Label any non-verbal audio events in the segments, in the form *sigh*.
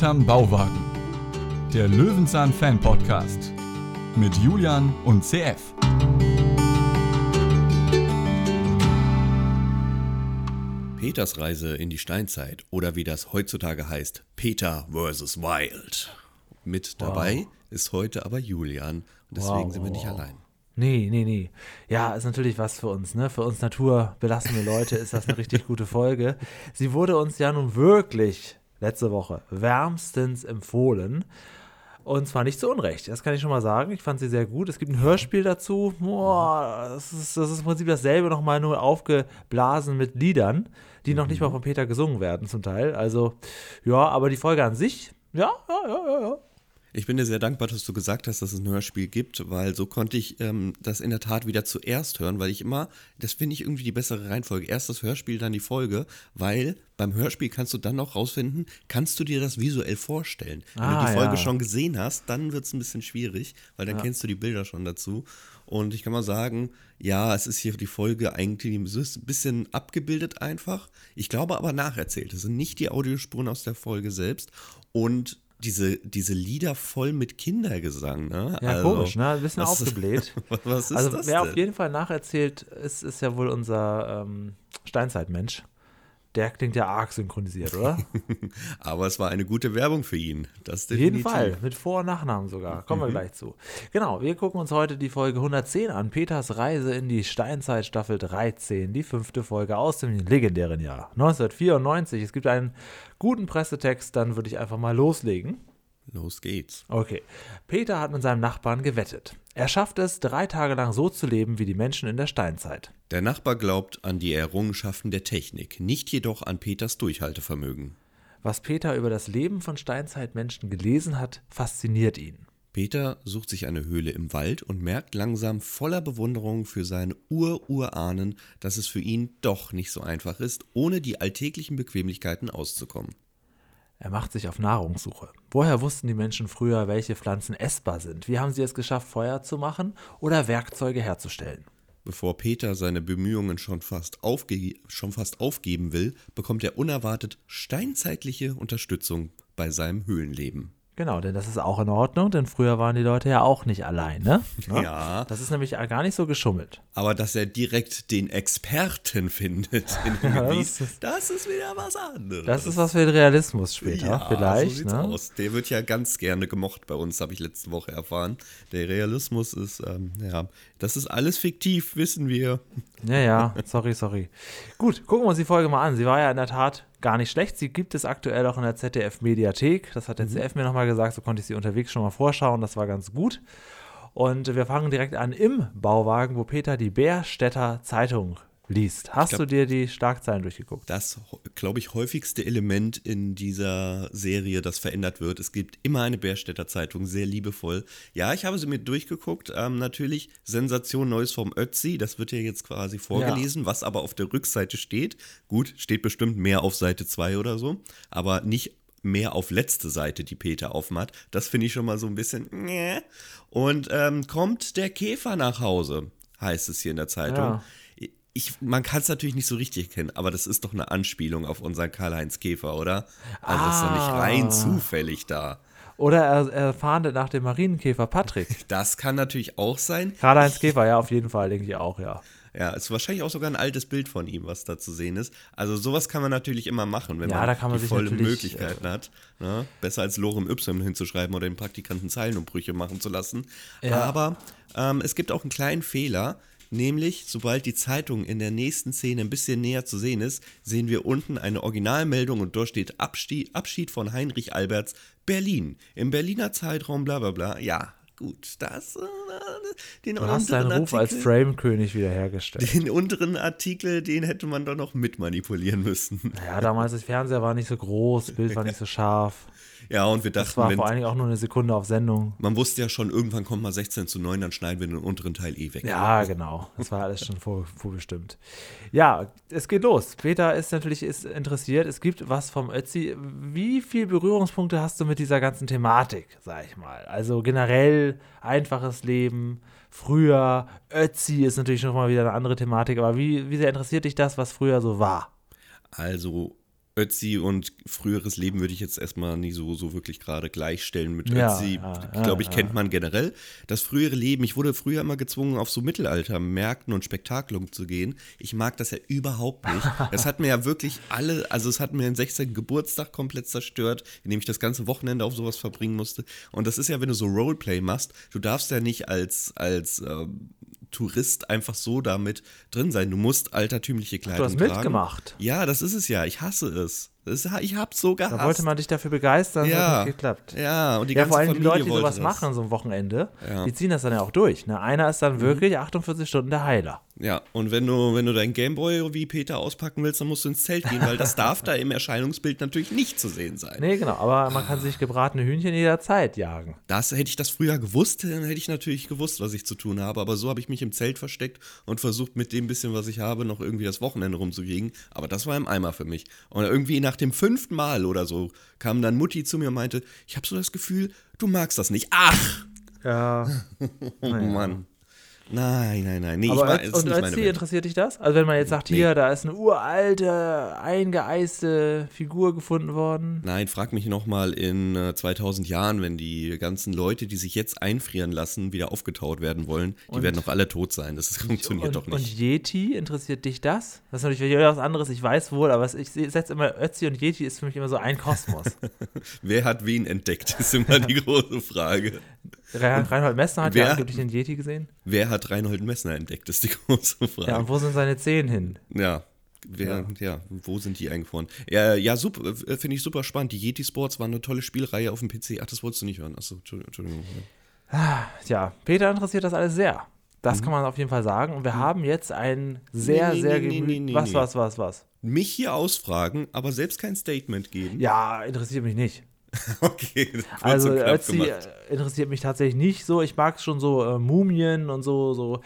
Hinterm Bauwagen. Der Löwenzahn Fan Podcast mit Julian und CF. Peters Reise in die Steinzeit oder wie das heutzutage heißt, Peter vs. Wild. Mit dabei ist heute aber Julian und deswegen Wow, sind wir nicht wow. allein. Nee, nee, nee. Ja, ist natürlich was für uns, ne? Für uns naturbelassene Leute ist das eine richtig gute Folge. Sie wurde uns ja nun wirklich letzte Woche wärmstens empfohlen. Und zwar nicht zu Unrecht, das kann ich schon mal sagen. Ich fand sie sehr gut. Es gibt ein Hörspiel dazu. Boah, das, ist, das ist im Prinzip dasselbe nochmal nur aufgeblasen mit Liedern, die noch nicht mal von Peter gesungen werden zum Teil. Also, ja, aber die Folge an sich, ja, ja, ja, ja, ja. Ich bin dir sehr dankbar, dass du gesagt hast, dass es ein Hörspiel gibt, weil so konnte ich ähm, das in der Tat wieder zuerst hören, weil ich immer, das finde ich irgendwie die bessere Reihenfolge. Erst das Hörspiel, dann die Folge, weil beim Hörspiel kannst du dann noch rausfinden, kannst du dir das visuell vorstellen. Wenn Ah, du die Folge ja. schon gesehen hast, dann wird es ein bisschen schwierig, weil dann Ja. kennst du die Bilder schon dazu. Und ich kann mal sagen, ja, es ist hier die Folge eigentlich ein bisschen abgebildet einfach. Ich glaube aber nacherzählt. Es sind nicht die Audiospuren aus der Folge selbst. Und diese, diese Lieder voll mit Kindergesang, ne? Ja, komisch, ne? Ein bisschen was- aufgebläht. *laughs* Was ist also das wer denn? auf jeden Fall nacherzählt ist, ist ja wohl unser ähm, Steinzeitmensch. Der klingt ja arg synchronisiert, oder? *laughs* Aber es war eine gute Werbung für ihn. Das Auf jeden definitiv. Fall, mit Vor- und Nachnamen sogar. Kommen wir gleich zu. Genau, wir gucken uns heute die Folge 110 an. Peters Reise in die Steinzeit Staffel 13, die fünfte Folge aus dem legendären Jahr 1994. Es gibt einen guten Pressetext, dann würde ich einfach mal loslegen. Los geht's. Okay. Peter hat mit seinem Nachbarn gewettet. Er schafft es, drei Tage lang so zu leben wie die Menschen in der Steinzeit. Der Nachbar glaubt an die Errungenschaften der Technik, nicht jedoch an Peters Durchhaltevermögen. Was Peter über das Leben von Steinzeitmenschen gelesen hat, fasziniert ihn. Peter sucht sich eine Höhle im Wald und merkt langsam voller Bewunderung für seine Ur-Urahnen, dass es für ihn doch nicht so einfach ist, ohne die alltäglichen Bequemlichkeiten auszukommen. Er macht sich auf Nahrungssuche. Woher wussten die Menschen früher, welche Pflanzen essbar sind? Wie haben sie es geschafft, Feuer zu machen oder Werkzeuge herzustellen? Bevor Peter seine Bemühungen schon fast, schon fast aufgeben will, bekommt er unerwartet steinzeitliche Unterstützung bei seinem Höhlenleben. Genau, denn das ist auch in Ordnung, denn früher waren die Leute ja auch nicht allein, ne? *laughs* Ja. Das ist nämlich gar nicht so geschummelt. Aber dass er direkt den Experten findet *laughs* in dem Ja, Gebiet, das ist- das ist wieder was anderes. Das ist was für den Realismus später, ja, vielleicht. so sieht's ne? aus. Der wird ja ganz gerne gemocht bei uns, habe ich letzte Woche erfahren. Der Realismus ist, ähm, ja, das ist alles fiktiv, wissen wir. Ja, ja, sorry, sorry. Gut, gucken wir uns die Folge mal an. Sie war ja in der Tat gar nicht schlecht. Sie gibt es aktuell auch in der ZDF-Mediathek. Das hat der ZDF mir nochmal gesagt, so konnte ich sie unterwegs schon mal vorschauen. Das war ganz gut. Und wir fangen direkt an im Bauwagen, wo Peter die Bärstädter Zeitung liest. Hast glaub- du dir die Schlagzeilen durchgeguckt? Das, glaube ich, häufigste Element in dieser Serie, das verändert wird. Es gibt immer eine Bärstädter Zeitung, sehr liebevoll. Ja, ich habe sie mir durchgeguckt. Ähm, natürlich Sensation Neues vom Ötzi. Das wird ja jetzt quasi vorgelesen, was aber auf der Rückseite steht. Gut, steht bestimmt mehr auf Seite 2 oder so, aber nicht mehr auf letzte Seite, die Peter aufmacht. Das finde ich schon mal so ein bisschen. Und ähm, kommt der Käfer nach Hause, heißt es hier in der Zeitung. Ja. Ich, man kann es natürlich nicht so richtig erkennen, aber das ist doch eine Anspielung auf unseren Karl-Heinz Käfer, oder? Also das ist doch nicht Ah. rein zufällig da. Oder er, er fahndet nach dem Marienkäfer Patrick. *laughs* Das kann natürlich auch sein. Karl-Heinz Käfer, ja, auf jeden Fall, denke ich auch, ja. Ja, ist wahrscheinlich auch sogar ein altes Bild von ihm, was da zu sehen ist. Also sowas kann man natürlich immer machen, wenn Ja, man, man die sich volle Möglichkeiten hat. Ne? Besser als Lorem Y hinzuschreiben oder den Praktikanten Zeilenumbrüche machen zu lassen. Ja. Aber ähm, es gibt auch einen kleinen Fehler. Nämlich, sobald die Zeitung in der nächsten Szene ein bisschen näher zu sehen ist, sehen wir unten eine Originalmeldung und dort steht Abschied, Abschied von Heinrich Alberts Berlin. Im Berliner Zeitraum, bla bla bla. Ja, gut, das. Äh, den Du hast deinen Ruf als Frame-König wiederhergestellt. den unteren Artikel, den hätte man doch noch mitmanipulieren müssen. Ja, damals das Fernseher war nicht so groß, das Bild war nicht so scharf. Ja, und wir Das dachten, war wenn, vor allen Dingen auch nur eine Sekunde auf Sendung. man wusste ja schon, irgendwann kommt mal 16 zu 9, dann schneiden wir den unteren Teil eh weg. Ja, genau. Das war alles schon vor, vorbestimmt. Ja, es geht los. Peter ist natürlich ist interessiert. Es gibt was vom Ötzi. Wie viele Berührungspunkte hast du mit dieser ganzen Thematik, sag ich mal? Also generell einfaches Leben, früher, Ötzi ist natürlich noch mal wieder eine andere Thematik, aber wie, wie sehr interessiert dich das, was früher so war? Also Ötzi und früheres Leben würde ich jetzt erstmal nie so, so wirklich gerade gleichstellen mit Ja, Ötzi. ja, glaube ich, ja, kennt man generell. Das frühere Leben, ich wurde früher immer gezwungen, auf so Mittelaltermärkten und Spektakelungen zu gehen. Ich mag das ja überhaupt nicht. *laughs* Das hat mir ja wirklich alle, also es hat mir den 16. Geburtstag komplett zerstört, indem ich das ganze Wochenende auf sowas verbringen musste. Und das ist ja, wenn du so Roleplay machst, du darfst ja nicht als, als ähm, Tourist einfach so damit drin sein. Du musst altertümliche Kleidung hast tragen. mitgemacht. Ja, das ist es ja. Ich hasse es. Das, ich hab's so gehasst. Da wollte man dich dafür begeistern, ja, hat nicht geklappt. Ja, und die Ja, ganze vor allem die Familie Leute, die sowas das. machen, so ein Wochenende, Ja. Mhm. die ziehen das dann ja auch durch. Ne? Einer ist dann wirklich 48 Stunden der Heiler. Ja, und wenn du, wenn du dein Gameboy wie Peter auspacken willst, dann musst du ins Zelt gehen, weil das darf da im Erscheinungsbild natürlich nicht zu sehen sein. Nee, genau, aber man kann sich gebratene Hühnchen jederzeit jagen. Das hätte ich das früher gewusst, dann hätte ich natürlich gewusst, was ich zu tun habe. Aber so habe ich mich im Zelt versteckt und versucht, mit dem bisschen, was ich habe, noch irgendwie das Wochenende rumzukriegen. Aber das war im Eimer für mich. Und irgendwie nach dem fünften Mal oder so kam dann Mutti zu mir und meinte, ich habe so das Gefühl, du magst das nicht. Ach, Ja. *laughs* oh Mann. Nein, nein, nein. Nee, Aber war, ist und Ötzi, Welt. interessiert dich das? Also wenn man jetzt sagt, Nee. hier, da ist eine uralte, eingeeiste Figur gefunden worden. Nein, frag mich nochmal in äh, 2000 Jahren, wenn die ganzen Leute, die sich jetzt einfrieren lassen, wieder aufgetaut werden wollen, die Und- werden doch alle tot sein. Das funktioniert und, doch Und nicht. Yeti, interessiert dich das? Das ist natürlich was anderes, ich weiß wohl, aber ich setze immer Ötzi und Yeti ist für mich immer so ein Kosmos. *laughs* Wer hat wen entdeckt, ist immer die *laughs* große Frage. Re- Reinhold Messner hat ja wer- angeblich den Yeti gesehen. Wer hat Reinhold Messner entdeckt, ist die *laughs* große Ja, Frage. und wo sind seine Zehen hin? Ja. Wer, ja. wo sind die eingefroren? Ja, ja super, äh, finde ich super spannend. Die Yeti Sports waren eine tolle Spielreihe auf dem PC. Ach, das wolltest du nicht hören. Achso, Entschuldigung. Entschuldigung. Tja, Peter interessiert das alles sehr. Das kann man auf jeden Fall sagen. Und wir haben jetzt ein sehr, Mhm. Nee, sehr nee, gemüt. nee, was, nee. was, was, was? Mich hier ausfragen, aber selbst kein Statement geben. Ja, interessiert mich nicht. *laughs* Okay, Also Ötzi interessiert mich tatsächlich nicht so. Ich mag schon so äh, Mumien und so, so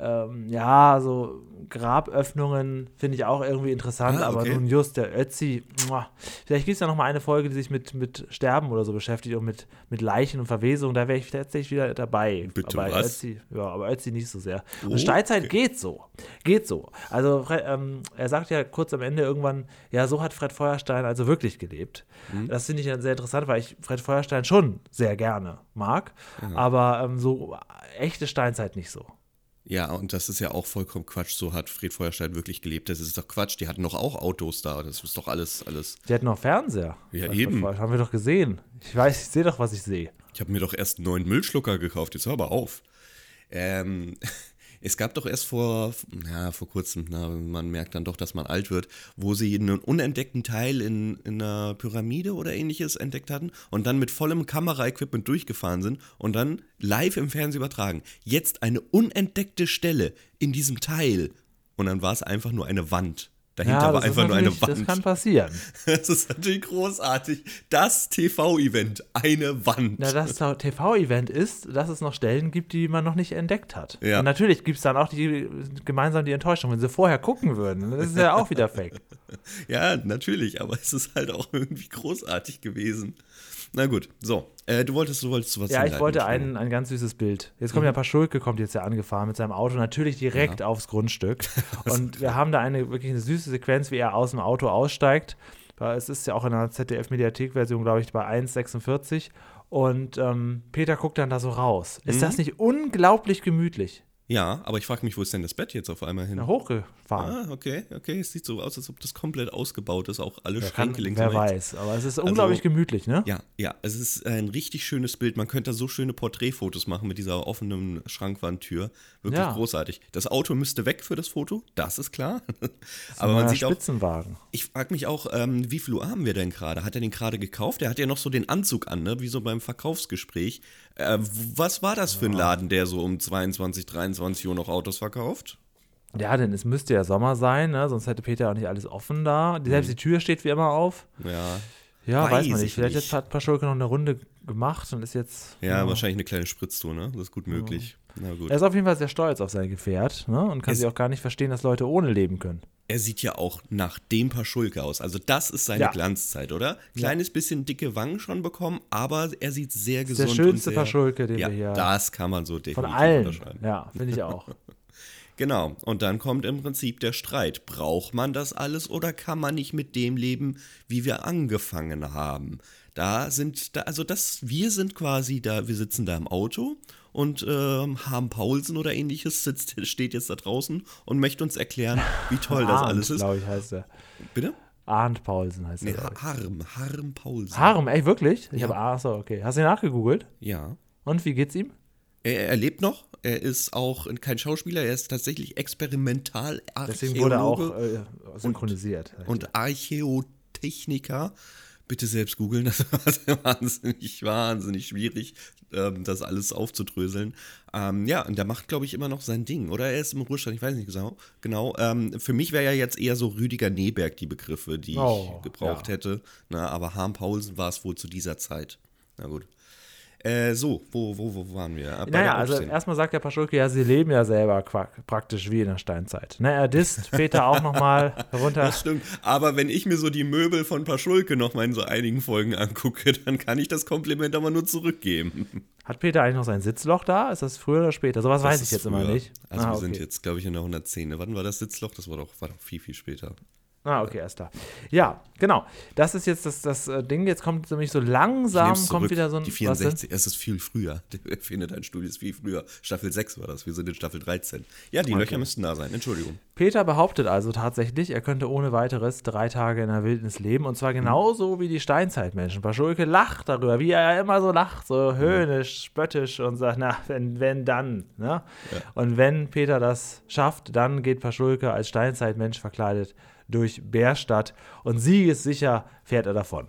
ähm, ja, so Graböffnungen finde ich auch irgendwie interessant, Ah, aber okay. nun just der Ötzi, muah. vielleicht gibt es ja noch mal eine Folge, die sich mit, mit Sterben oder so beschäftigt und mit, mit Leichen und Verwesung, da wäre ich tatsächlich wieder dabei. Bitte aber was? Ötzi, ja, aber Ötzi nicht so sehr. Oh, und Steinzeit okay. geht so, geht so. Also ähm, er sagt ja kurz am Ende irgendwann, ja, so hat Fred Feuerstein also wirklich gelebt. Mhm. Das finde ich dann sehr interessant, weil ich Fred Feuerstein schon sehr gerne mag, aber ähm, so echte Steinzeit nicht so. Ja, und das ist ja auch vollkommen Quatsch. So hat Fred Feuerstein wirklich gelebt. Das ist doch Quatsch. Die hatten doch auch Autos da. Das ist doch alles, alles. Die hatten noch Fernseher. Ja, eben. Haben wir doch gesehen. Ich weiß, ich sehe doch, was ich sehe. Ich habe mir doch erst einen neuen Müllschlucker gekauft. Jetzt hör aber auf. Ähm, *laughs* es gab doch erst vor, ja, vor kurzem, na, man merkt dann doch, dass man alt wird, wo sie einen unentdeckten Teil in, in einer Pyramide oder ähnliches entdeckt hatten und dann mit vollem Kameraequipment durchgefahren sind und dann live im Fernsehen übertragen. Jetzt eine unentdeckte Stelle in diesem Teil. Und dann war es einfach nur eine Wand. Dahinter ja, war einfach nur eine natürlich- Das Wand. kann passieren. *laughs* Das ist natürlich großartig. Das TV-Event, eine Wand. Na, das TV-Event ist, dass es noch Stellen gibt, die man noch nicht entdeckt hat. Ja. Und natürlich gibt es dann auch die, gemeinsam die Enttäuschung, wenn sie vorher gucken würden. Das ist ja auch wieder fake. *laughs* Ja, natürlich, aber es ist halt auch irgendwie großartig gewesen. Na gut, so. Äh, du wolltest, du wolltest was Ja, ich wollte ein, ein ganz süßes Bild. Jetzt kommt ja Paschulke, kommt jetzt ja angefahren mit seinem Auto, natürlich direkt aufs Grundstück. *laughs* Und wir haben da eine wirklich eine süße Sequenz, wie er aus dem Auto aussteigt. Es ist ja auch in der ZDF-Mediathek-Version, glaube ich, bei 1,46. Und ähm, Peter guckt dann da so raus. Ist Mhm. das nicht unglaublich gemütlich? Ja, aber ich frage mich, wo ist denn das Bett jetzt auf einmal hin? Na, hochgefahren. Ah, okay, okay. Es sieht so aus, als ob das komplett ausgebaut ist, auch alle Kann, Schränke links wer weiß, aber es ist unglaublich gemütlich, ne? Ja, ja, es ist ein richtig schönes Bild. Man könnte da so schöne Porträtfotos machen mit dieser offenen Schrankwandtür. Wirklich Ja. großartig. Das Auto müsste weg für das Foto, das ist klar. Das *laughs* Aber man sieht auch, Spitzenwagen. ich frage mich auch, ähm, wie viel Uhr haben wir denn gerade? Hat er den gerade gekauft? Er hat ja noch so den Anzug an, ne? wie so beim Verkaufsgespräch. Äh, was war das für ein Laden, der so um 22, 23 Uhr noch Autos verkauft? Ja, denn es müsste ja Sommer sein, ne? sonst hätte Peter auch nicht alles offen da. Selbst die Tür steht wie immer auf. Ja, Ja, weiß, Weiß man ich nicht. Vielleicht nicht. hat Paschulke noch eine Runde gemacht und ist jetzt. ja, wahrscheinlich eine kleine Spritztour, ne? Das ist gut möglich. Na gut. Er ist auf jeden Fall sehr stolz auf sein Gefährt ne? und kann Es- sich auch gar nicht verstehen, dass Leute ohne leben können. Er sieht ja auch nach dem Paschulke aus. Also das ist seine Ja. Glanzzeit, oder? Kleines bisschen dicke Wangen schon bekommen, aber er sieht sehr der gesund schönste und sehr, Paschulke, den ja, wir hier- das kann man so Von definitiv allen. unterschreiben. Ja, finde ich auch. *laughs* Genau, und dann kommt im Prinzip der Streit. Braucht man das alles oder kann man nicht mit dem leben, wie wir angefangen haben? Da sind, da, also das, wir sind quasi da, wir sitzen da im Auto und ähm, Harm Paulsen oder ähnliches sitzt, *laughs* steht jetzt da draußen und möchte uns erklären, wie toll das Arndt, alles ist. glaube ich, heißt er. Bitte? Arndt Paulsen heißt Nee, er. Harm, Harm Paulsen. Harem, ey, wirklich? Ich Ja. habe, ach so, okay. Hast du ihn nachgegoogelt? Ja. Und wie geht's ihm? Er, er lebt noch. Er ist auch kein Schauspieler, er ist tatsächlich experimental Deswegen wurde er auch Archäologe äh, synchronisiert. und Archäotechniker. Bitte selbst googeln, das *laughs* war wahnsinnig, wahnsinnig schwierig, ähm, das alles aufzudröseln. Ähm, ja, und der macht, glaube ich, immer noch sein Ding. Oder er ist im Ruhestand, ich weiß nicht genau. genau ähm, für mich wäre ja jetzt eher so Rüdiger Neberg die Begriffe, die Oh, ich gebraucht ja. hätte. Na, aber Harm Paulsen war es wohl zu dieser Zeit. Na gut. Äh, so, wo, wo, wo waren wir? Bei Naja, also erstmal sagt der Paschulke, ja, sie leben ja selber praktisch wie in der Steinzeit. Ne, er disst *laughs* Peter auch nochmal runter. Das stimmt. Aber wenn ich mir so die Möbel von Paschulke noch mal in so einigen Folgen angucke, dann kann ich das Kompliment aber nur zurückgeben. Hat Peter eigentlich noch sein Sitzloch da? Ist das früher oder später? Sowas weiß Das ich ist jetzt immer früher. nicht. Also ah, wir okay. sind jetzt, glaube ich, in der 110. Wann war das Sitzloch? Das war doch, war doch viel, viel später. Ah, okay, erst da. Ja, genau. Das ist jetzt das, das äh, Ding. Jetzt kommt nämlich so langsam, kommt zurück. wieder so ein. Die was denn? 64, es ist viel früher. *laughs* Der findet ein Studio ist viel früher. Staffel 6 war das. Wir sind in Staffel 13. Ja, die Okay. Löcher müssten da sein. Entschuldigung. Peter behauptet also tatsächlich, er könnte ohne weiteres drei Tage in der Wildnis leben und zwar genauso wie die Steinzeitmenschen. Paschulke lacht darüber, wie er immer so lacht, so höhnisch, spöttisch und sagt, na, wenn, wenn dann. Ne? Und wenn Peter das schafft, dann geht Paschulke als Steinzeitmensch verkleidet durch Bärstadt und siegessicher fährt er davon.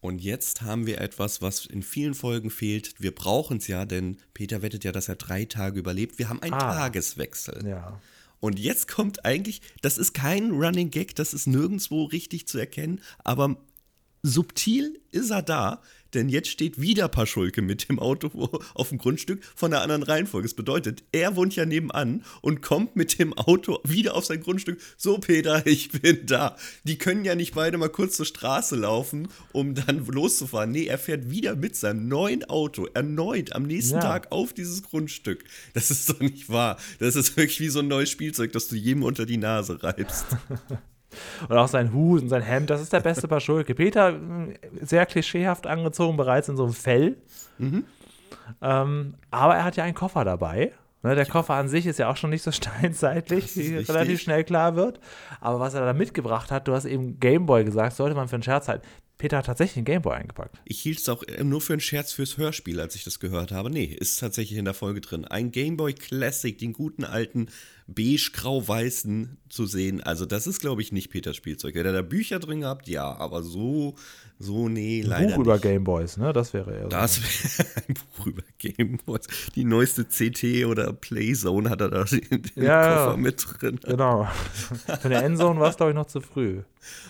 Und jetzt haben wir etwas, was in vielen Folgen fehlt. Wir brauchen es ja, denn Peter wettet ja, dass er drei Tage überlebt. Wir haben einen Ah. Tageswechsel. Ja. Und jetzt kommt eigentlich, das ist kein Running Gag, das ist nirgendwo richtig zu erkennen, aber subtil ist er da, denn jetzt steht wieder Paschulke mit dem Auto *laughs* auf dem Grundstück von einer anderen Reihenfolge. Das bedeutet, er wohnt ja nebenan und kommt mit dem Auto wieder auf sein Grundstück. So, Peter, *laughs* ich bin da. Die können ja nicht beide mal kurz zur Straße laufen, um dann loszufahren. Nee, er fährt wieder mit seinem neuen Auto erneut am nächsten Ja. Tag auf dieses Grundstück. Das ist doch nicht wahr. Das ist wirklich wie so ein neues Spielzeug, das du jedem unter die Nase reibst. *laughs* Und auch sein Hut und sein Hemd, das ist der beste Paschulke. Peter, mh, sehr klischeehaft angezogen, bereits in so einem Fell. Mhm. Ähm, aber er hat ja einen Koffer dabei. Ne, der Koffer an sich ist ja auch schon nicht so *laughs* steinzeitlich, wie richtig. relativ schnell klar wird. Aber was er da mitgebracht hat, du hast eben Gameboy gesagt, sollte man für einen Scherz halten. Peter hat tatsächlich einen Gameboy eingepackt. Ich hielt es auch äh, nur für einen Scherz fürs Hörspiel, als ich das gehört habe. Nee, ist tatsächlich in der Folge drin. Ein Game Boy Classic, den guten alten beige-grau-weißen zu sehen. Also, das ist, glaube ich, nicht Peters Spielzeug. Hätte er da Bücher drin gehabt? Ja, aber so, so, nee, Ein leider Buch über nicht. Gameboys, ne? Das wäre ja. Das wäre *laughs* ein Buch über Game Boys. Die neueste CT oder Playzone hat er da in *laughs* den Ja, Koffer mit drin. Genau. Für eine Endzone war es, glaube ich, noch zu früh.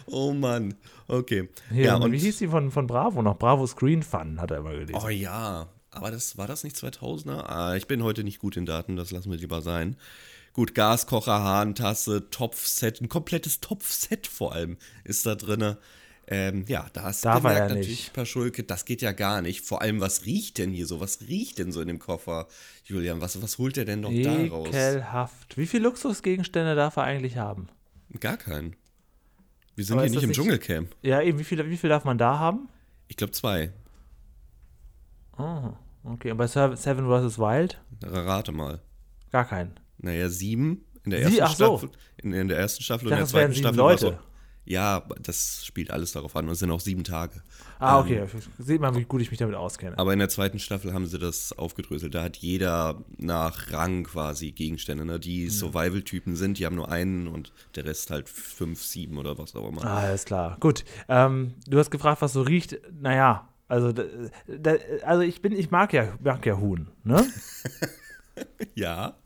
Oh Mann. Okay. Hier, ja, und und wie hieß die von, von Bravo noch? Bravo Screen Fun, hat er immer gelesen. Oh ja, aber das war das nicht 2000er? Ah, ich bin heute nicht gut in Daten, das lassen wir lieber sein. Gut, Gaskocher, Hahntasse, Topfset, ein komplettes Topfset vor allem ist da drin. Ähm, ja, da hast du Darf er gemerkt natürlich, nicht. Paschulke, das geht ja gar nicht. Vor allem, was riecht denn hier so? Was riecht denn so in dem Koffer? Julian, was, was holt er denn noch da raus? Ekelhaft. Wie viele Luxusgegenstände darf er eigentlich haben? Gar keinen. Wir sind Aber hier nicht im nicht- Dschungelcamp. Ja, eben, wie viel, wie viel darf man da haben? Ich glaube zwei. Oh, okay. Und bei Seven Seven vs. Wild? Rate mal. Gar keinen. Naja, sieben in der Sie- ersten ach so. Staffel. In, in der ersten Staffel Ich und in dachte, der zweiten Staffel Leute. Ja, das spielt alles darauf an und es sind auch sieben Tage. Ah, Ähm, okay. Sieht man, wie gut ich mich damit auskenne. Aber in der zweiten Staffel haben sie das aufgedröselt. Da hat jeder nach Rang quasi Gegenstände. Ne? Die Survival-Typen sind, die haben nur einen und der Rest halt fünf, sieben oder was auch immer. Ah, alles klar. Gut. Ähm, du hast gefragt, was so riecht. Naja, also, da, also ich bin, ich mag ja, mag ja Huhn, ne? *laughs* Ja,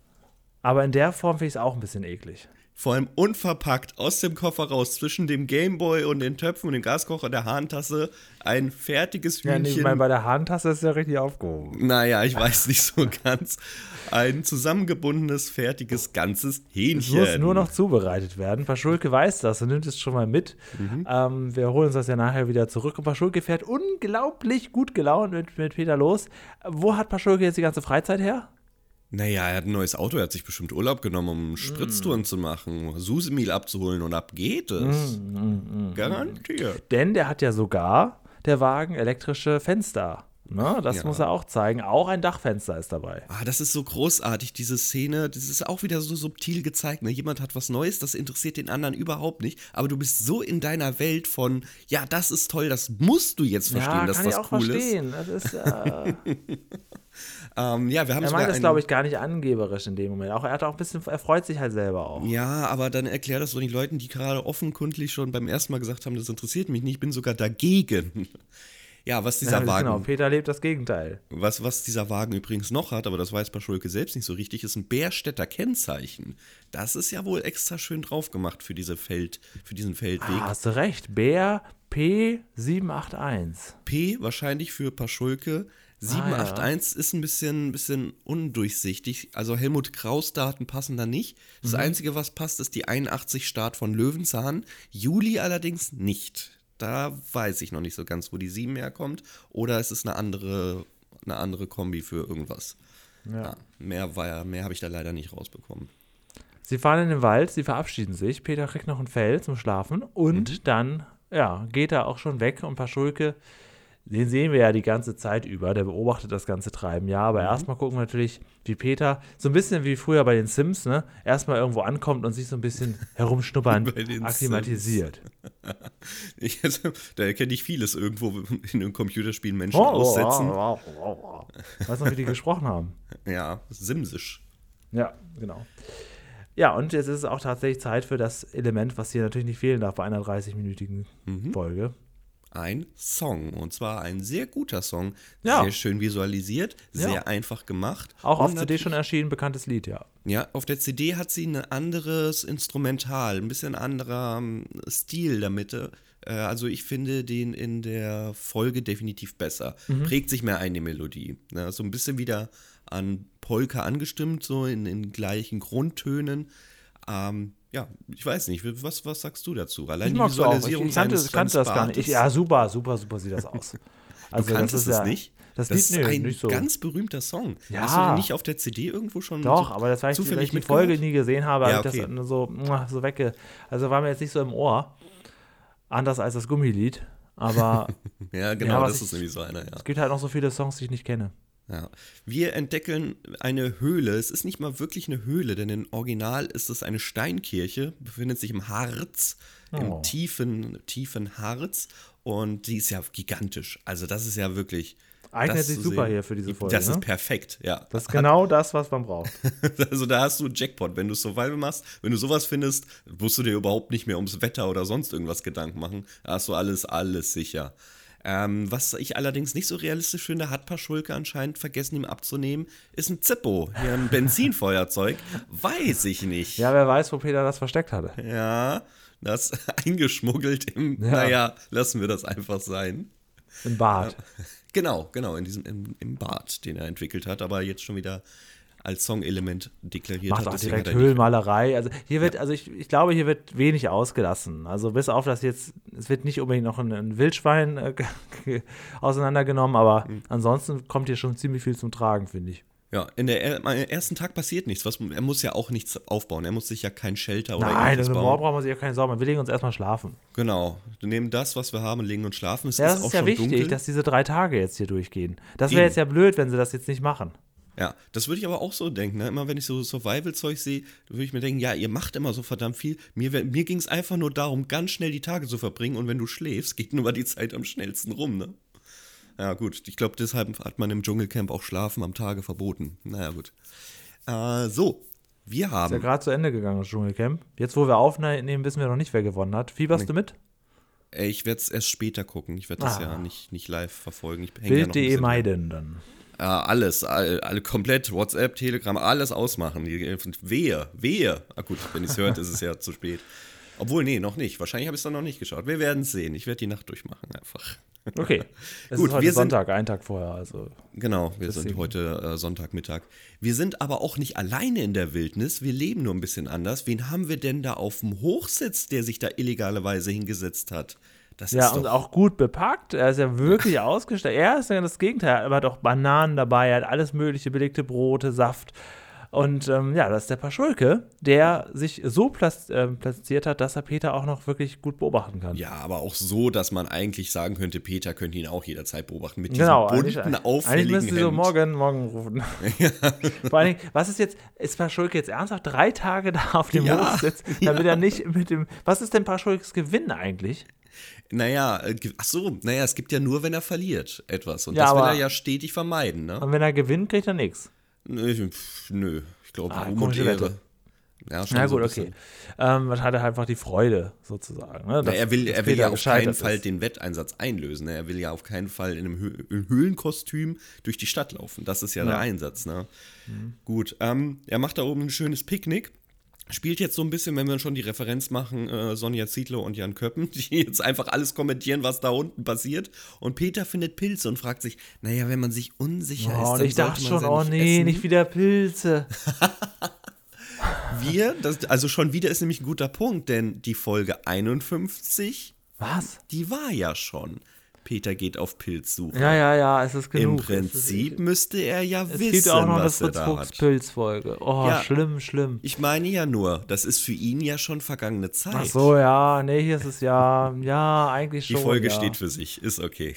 Aber in der Form finde ich es auch ein bisschen eklig. vor allem unverpackt aus dem Koffer raus, zwischen dem Gameboy und den Töpfen und dem Gaskocher der Hahntasse, ein fertiges Ja, nee, Hühnchen. ich meine, bei der Handtasse ist ja richtig aufgehoben. naja, ich weiß nicht so ganz. Ein zusammengebundenes, fertiges, ganzes Es Hähnchen. muss nur noch zubereitet werden. Paschulke weiß das und nimmt es schon mal mit. Mhm. Ähm, wir holen uns das ja nachher wieder zurück. Und Paschulke fährt unglaublich gut gelaunt mit, mit Peter los. Wo hat Paschulke jetzt die ganze Freizeit her? Naja, er hat ein neues Auto, er hat sich bestimmt Urlaub genommen, um Spritztouren Mm. zu machen, Susemil abzuholen und ab geht es. Mm, Garantiert. Denn der hat ja sogar, der Wagen, elektrische Fenster. Ne? Das Ja. muss er auch zeigen. Auch ein Dachfenster ist dabei. Ah, das ist so großartig, diese Szene. Das ist auch wieder so subtil gezeigt. Ne? Jemand hat was Neues, das interessiert den anderen überhaupt nicht. Aber du bist so in deiner Welt von, ja, das ist toll, das musst du jetzt verstehen, ja, dass das cool verstehen. Das ist, äh, ist. *laughs* Ähm, ja, wir haben er meint einen- glaube ich, gar nicht angeberisch in dem Moment. Auch er hat auch ein bisschen, er freut sich halt selber auch. Ja, aber dann erklär das doch den Leuten, die gerade offenkundig schon beim ersten Mal gesagt haben, das interessiert mich nicht, ich bin sogar dagegen. Ja, was dieser Ja, Wagen Genau, Peter lebt das Gegenteil. Was, was dieser Wagen übrigens noch hat, aber das weiß Paschulke selbst nicht so richtig, ist ein Bärstädter Kennzeichen. Das ist ja wohl extra schön drauf gemacht für, diese Feld, für diesen Feldweg. Ah, hast du recht. Bär P781. P wahrscheinlich für Paschulke. Ah, 781 ist ein bisschen, bisschen undurchsichtig. Also Helmut Kraus Daten passen da nicht. Das Mhm. Einzige, was passt, ist die 81 Start von Löwenzahn. Juli allerdings nicht. Da weiß ich noch nicht so ganz, wo die 7 herkommt. Oder es ist eine andere, eine andere Kombi für irgendwas. Ja, mehr war, mehr habe ich da leider nicht rausbekommen. Sie fahren in den Wald, sie verabschieden sich. Peter kriegt noch ein Fell zum Schlafen und Mhm. dann, ja, geht er auch schon weg und Paschulke, den sehen wir ja die ganze Zeit über, der beobachtet das ganze Treiben. Ja, Mhm. aber erstmal gucken wir natürlich, wie Peter, so ein bisschen wie früher bei den Sims, ne, erstmal irgendwo ankommt und sich so ein bisschen *laughs* herumschnuppern, akklimatisiert. *laughs* Ich, da erkenne ich vieles irgendwo in den Computerspielen Menschen Oh, aussetzen. oh, oh, oh, oh. Weißt du noch, wie die gesprochen haben? *laughs* Ja, simsisch. Ja, genau. Ja, und jetzt ist es auch tatsächlich Zeit für das Element, was hier natürlich nicht fehlen darf bei einer 30-minütigen Mhm. Folge. Ein Song. Und zwar ein sehr guter Song. Ja. Sehr schön visualisiert, Ja. sehr einfach gemacht. Auch auf CD schon erschienen, bekanntes Lied, ja. Ja, auf der CD hat sie ein anderes Instrumental, ein bisschen anderer ähm, Stil damit. Äh, also ich finde den in der Folge definitiv besser. Mhm. Prägt sich mehr ein, die Melodie. Ja, so ein bisschen wieder an Polka angestimmt, so in, in gleichen Grundtönen. Ähm, ja, ich weiß nicht, was, was sagst du dazu? Allein Ich die es auch. Ich, Visualisierung ich kannte, kannte das gar nicht. Ich, ja, super, super, super sieht das aus. *laughs* Also, du kanntest das ist es ja, nicht? Das, Das Lied, ist ein so. ganz berühmter Song. Ja. Hast du den nicht auf der CD irgendwo schon Doch, so aber das war ich, weil zufällig ich die? Folge nie gesehen habe, Ja, habe ich okay. das so, so wegge. Also war mir jetzt nicht so im Ohr. Anders als das Gummilied. Aber *laughs* Ja, genau, was das ich- ist nämlich so einer, ja. es gibt halt noch so viele Songs, die ich nicht kenne. Ja. Wir entdecken eine Höhle. Es ist nicht mal wirklich eine Höhle, denn im Original ist es eine Steinkirche, befindet sich im Harz, Oh. im tiefen, tiefen Harz. Und die ist ja gigantisch. Also, das ist ja wirklich. Eignet sich super sehen. hier für diese Folge. Das ne? ist perfekt, ja. Das ist genau das, was man braucht. *laughs* Also da hast du einen Jackpot. Wenn du Survival machst, wenn du sowas findest, musst du dir überhaupt nicht mehr ums Wetter oder sonst irgendwas Gedanken machen. Da hast du alles, alles sicher. Ähm, was ich allerdings nicht so realistisch finde, hat Paschulke anscheinend vergessen, ihm abzunehmen, ist ein Zippo. Hier ein *laughs* Benzinfeuerzeug. Weiß ich nicht. Ja, wer weiß, wo Peter das versteckt hatte. Ja, das *laughs* eingeschmuggelt im, Ja. naja, lassen wir das einfach sein. Im Bad. Genau, genau, in diesem, im, im Bart, den er entwickelt hat, aber jetzt schon wieder als Songelement deklariert Macht hat. auch direkt er Höhlenmalerei. Also hier wird, also ich, ich glaube, hier wird wenig ausgelassen. Also bis auf das jetzt, es wird nicht unbedingt noch ein, ein Wildschwein äh, auseinandergenommen, aber Mhm. ansonsten kommt hier schon ziemlich viel zum Tragen, finde ich. Ja, in der er- am ersten Tag passiert nichts. Was, er muss ja auch nichts aufbauen. Er muss sich ja kein Shelter oder Nein, irgendwas also bauen. morgen brauchen wir sich ja keine Sorgen. Wir legen uns erstmal schlafen. Genau. Wir nehmen das, was wir haben, legen und schlafen. Es Ja, das ist ist, auch ja wichtig, dunkel. dass diese drei Tage jetzt hier durchgehen. Das wäre jetzt ja blöd, wenn sie das jetzt nicht machen. Ja, das würde ich aber auch so denken. Ne? Immer wenn ich so Survival-Zeug sehe, würde ich mir denken, ja, ihr macht immer so verdammt viel. Mir, mir ging es einfach nur darum, ganz schnell die Tage zu verbringen. Und wenn du schläfst, geht nur mal die Zeit am schnellsten rum, ne? Ja, gut. Ich glaube, deshalb hat man im Dschungelcamp auch Schlafen am Tage verboten. Naja, gut. Äh, so, wir Ist ja haben. gerade zu Ende gegangen, das Dschungelcamp. Jetzt, wo wir aufnehmen, wissen wir noch nicht, wer gewonnen hat. Fieberst Nee. du mit? Äh, Ich werde es erst später gucken. Ich werde das Ah. ja nicht, nicht live verfolgen. Ich ja Bild.de dran. meiden dann. Ja, alles, all, all, komplett, WhatsApp, Telegram, alles ausmachen. Die, wehe, wehe. Ah gut, wenn ihr es hört, ist es ja zu spät. Obwohl, nee, noch nicht. Wahrscheinlich habe ich es dann noch nicht geschaut. Wir werden es sehen. Ich werde die Nacht durchmachen einfach. Okay. *laughs* Es Gut, ist heute wir sind- Sonntag, einen Tag vorher. Also. Genau, wir sind Deswegen. heute äh, Sonntagmittag. Wir sind aber auch nicht alleine in der Wildnis. Wir leben nur ein bisschen anders. Wen haben wir denn da auf dem Hochsitz, der sich da illegaleweise hingesetzt hat? Das Ja, ist und auch gut bepackt. Er ist ja wirklich ausgestellt. Er ist ja das Gegenteil. Er hat auch Bananen dabei, er hat alles mögliche, belegte Brote, Saft. Und ähm, ja, das ist der Paschulke, der sich so platz, ähm, platziert hat, dass er Peter auch noch wirklich gut beobachten kann. Ja, aber auch so, dass man eigentlich sagen könnte, Peter könnte ihn auch jederzeit beobachten mit Genau, diesem eigentlich, bunten, eigentlich auffälligen müssen sie so morgen, morgen rufen. *laughs* Vor allen Dingen, was ist jetzt, ist Paschulke jetzt ernsthaft drei Tage da auf dem Ja, Hochsitz, damit *laughs* er nicht mit dem, was ist denn Paschulkes Gewinn eigentlich? Naja, äh, ach so, naja, es gibt ja nur, wenn er verliert, etwas. Und Ja, das will er ja stetig vermeiden, ne? Und wenn er gewinnt, kriegt er nichts. Nö, nö. ich glaube, Ah, Ruhm und Ehre. Wette. Ja, schon Na so gut, ein okay. Ähm, man hat einfach die Freude sozusagen. Ne? Na, er will, er will ja auf keinen Fall ist. den Wetteinsatz einlösen. Ne? Er will ja auf keinen Fall in einem Hö in Höhlenkostüm durch die Stadt laufen. Das ist ja, der Einsatz. Ne? Gut, ähm, er macht da oben ein schönes Picknick. Spielt jetzt so ein bisschen, wenn wir schon die Referenz machen, äh, Sonja Zietlow und Jan Köppen, *laughs* die jetzt einfach alles kommentieren, was da unten passiert. Und Peter findet Pilze und fragt sich, naja, wenn man sich unsicher Oh, ist, und dann ich dachte schon, oh nicht nee, essen. nicht wieder Pilze. *laughs* Wir, das, also schon wieder ist nämlich ein guter Punkt, denn die Folge 51, Was? die war ja schon. Peter geht auf Pilzsuche. Ja, ja, ja, es ist Im genug. Prinzip müsste er ja Es, ist, wissen, es gibt auch noch eine was Fritz Fuchs. Pilzfolge. Oh, Ja. schlimm, schlimm. Ich meine ja nur, das ist für ihn ja schon vergangene Zeit. Ach so, ja, nee, hier ist es ja, ja, eigentlich Die schon. Folge ja. steht für sich, ist okay.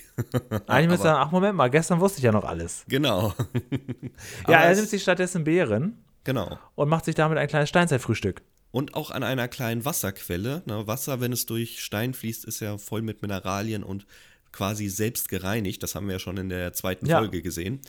Eigentlich müsste er sagen, ach Moment mal, gestern wusste ich ja noch alles. genau. *laughs* Ja, *laughs* er nimmt sich stattdessen Beeren Genau. und macht sich damit ein kleines Steinzeitfrühstück. Und auch an einer kleinen Wasserquelle. Ne? Wasser, wenn es durch Stein fließt, ist ja voll mit Mineralien und quasi selbst gereinigt. Das haben wir ja schon in der zweiten Ja. Folge gesehen.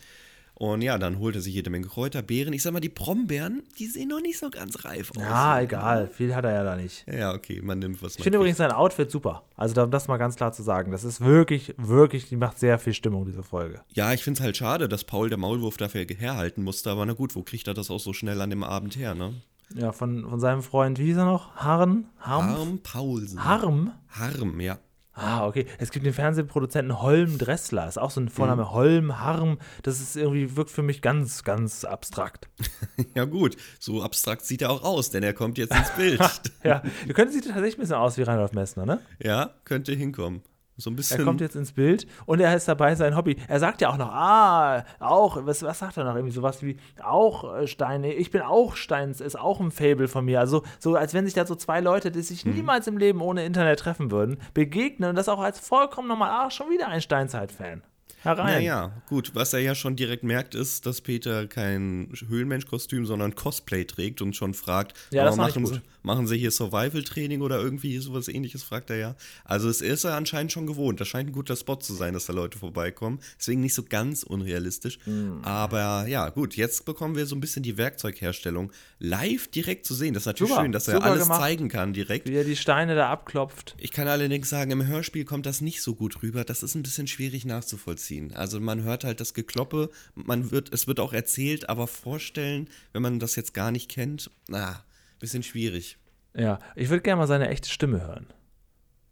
Und ja, dann holt er sich jede Menge Kräuter, Beeren. Ich sag mal, die Brombeeren, die sehen noch nicht so ganz reif aus. Ja, egal, viel hat er ja da nicht. Ja, okay, man nimmt, was Ich finde übrigens sein Outfit super. Also da- das mal ganz klar zu sagen. Das ist wirklich, wirklich, die macht sehr viel Stimmung, diese Folge. Ja, ich finde es halt schade, dass Paul der Maulwurf dafür herhalten musste, aber na gut, wo kriegt er das auch so schnell an dem Abend her, ne? Ja, von, von seinem Freund, wie hieß er noch? Harm? Harm? Harm Paulsen. Harm? Harm, ja. Ah, okay. Es gibt den Fernsehproduzenten Holm Dressler. Ist auch so ein Vorname. Mhm. Holm, Harm. Das ist irgendwie, wirkt für mich ganz, ganz abstrakt. *laughs* Ja gut, so abstrakt sieht er auch aus, denn er kommt jetzt ins Bild. *laughs* Ja, ihr könnt sieht tatsächlich ein bisschen aus wie Reinhold Messner, ne? ja, könnte hinkommen. So ein bisschen. Er kommt jetzt ins Bild und er ist dabei, sein Hobby. Er sagt ja auch noch, ah, auch, was, was sagt er noch? Irgendwie sowas wie, auch äh, Steine, ich bin auch Steins, ist auch ein Fable von mir. Also, so als wenn sich da so zwei Leute, die Mhm. sich niemals im Leben ohne Internet treffen würden, begegnen und das auch als vollkommen normal, ah, schon wieder ein Steinzeit-Fan. Herein. Naja, gut, was er ja schon direkt merkt, ist, dass Peter kein Höhlenmensch-Kostüm, sondern Cosplay trägt und schon fragt, Ja, das machen, machen Sie hier Survival-Training oder irgendwie sowas ähnliches, fragt er ja. Also es ist er anscheinend schon gewohnt. Das scheint ein guter Spot zu sein, dass da Leute vorbeikommen. Deswegen nicht so ganz unrealistisch. Mhm. Aber ja, gut, jetzt bekommen wir so ein bisschen die Werkzeugherstellung live direkt zu sehen. Das ist natürlich Super, schön, dass er alles gemacht. zeigen kann direkt. Wie er die Steine da abklopft. Ich kann allerdings sagen, im Hörspiel kommt das nicht so gut rüber. Das ist ein bisschen schwierig nachzuvollziehen. Also man hört halt das Gekloppe, man wird, es wird auch erzählt, aber vorstellen, wenn man das jetzt gar nicht kennt, na, bisschen schwierig. Ja, ich würde gerne mal seine echte Stimme hören.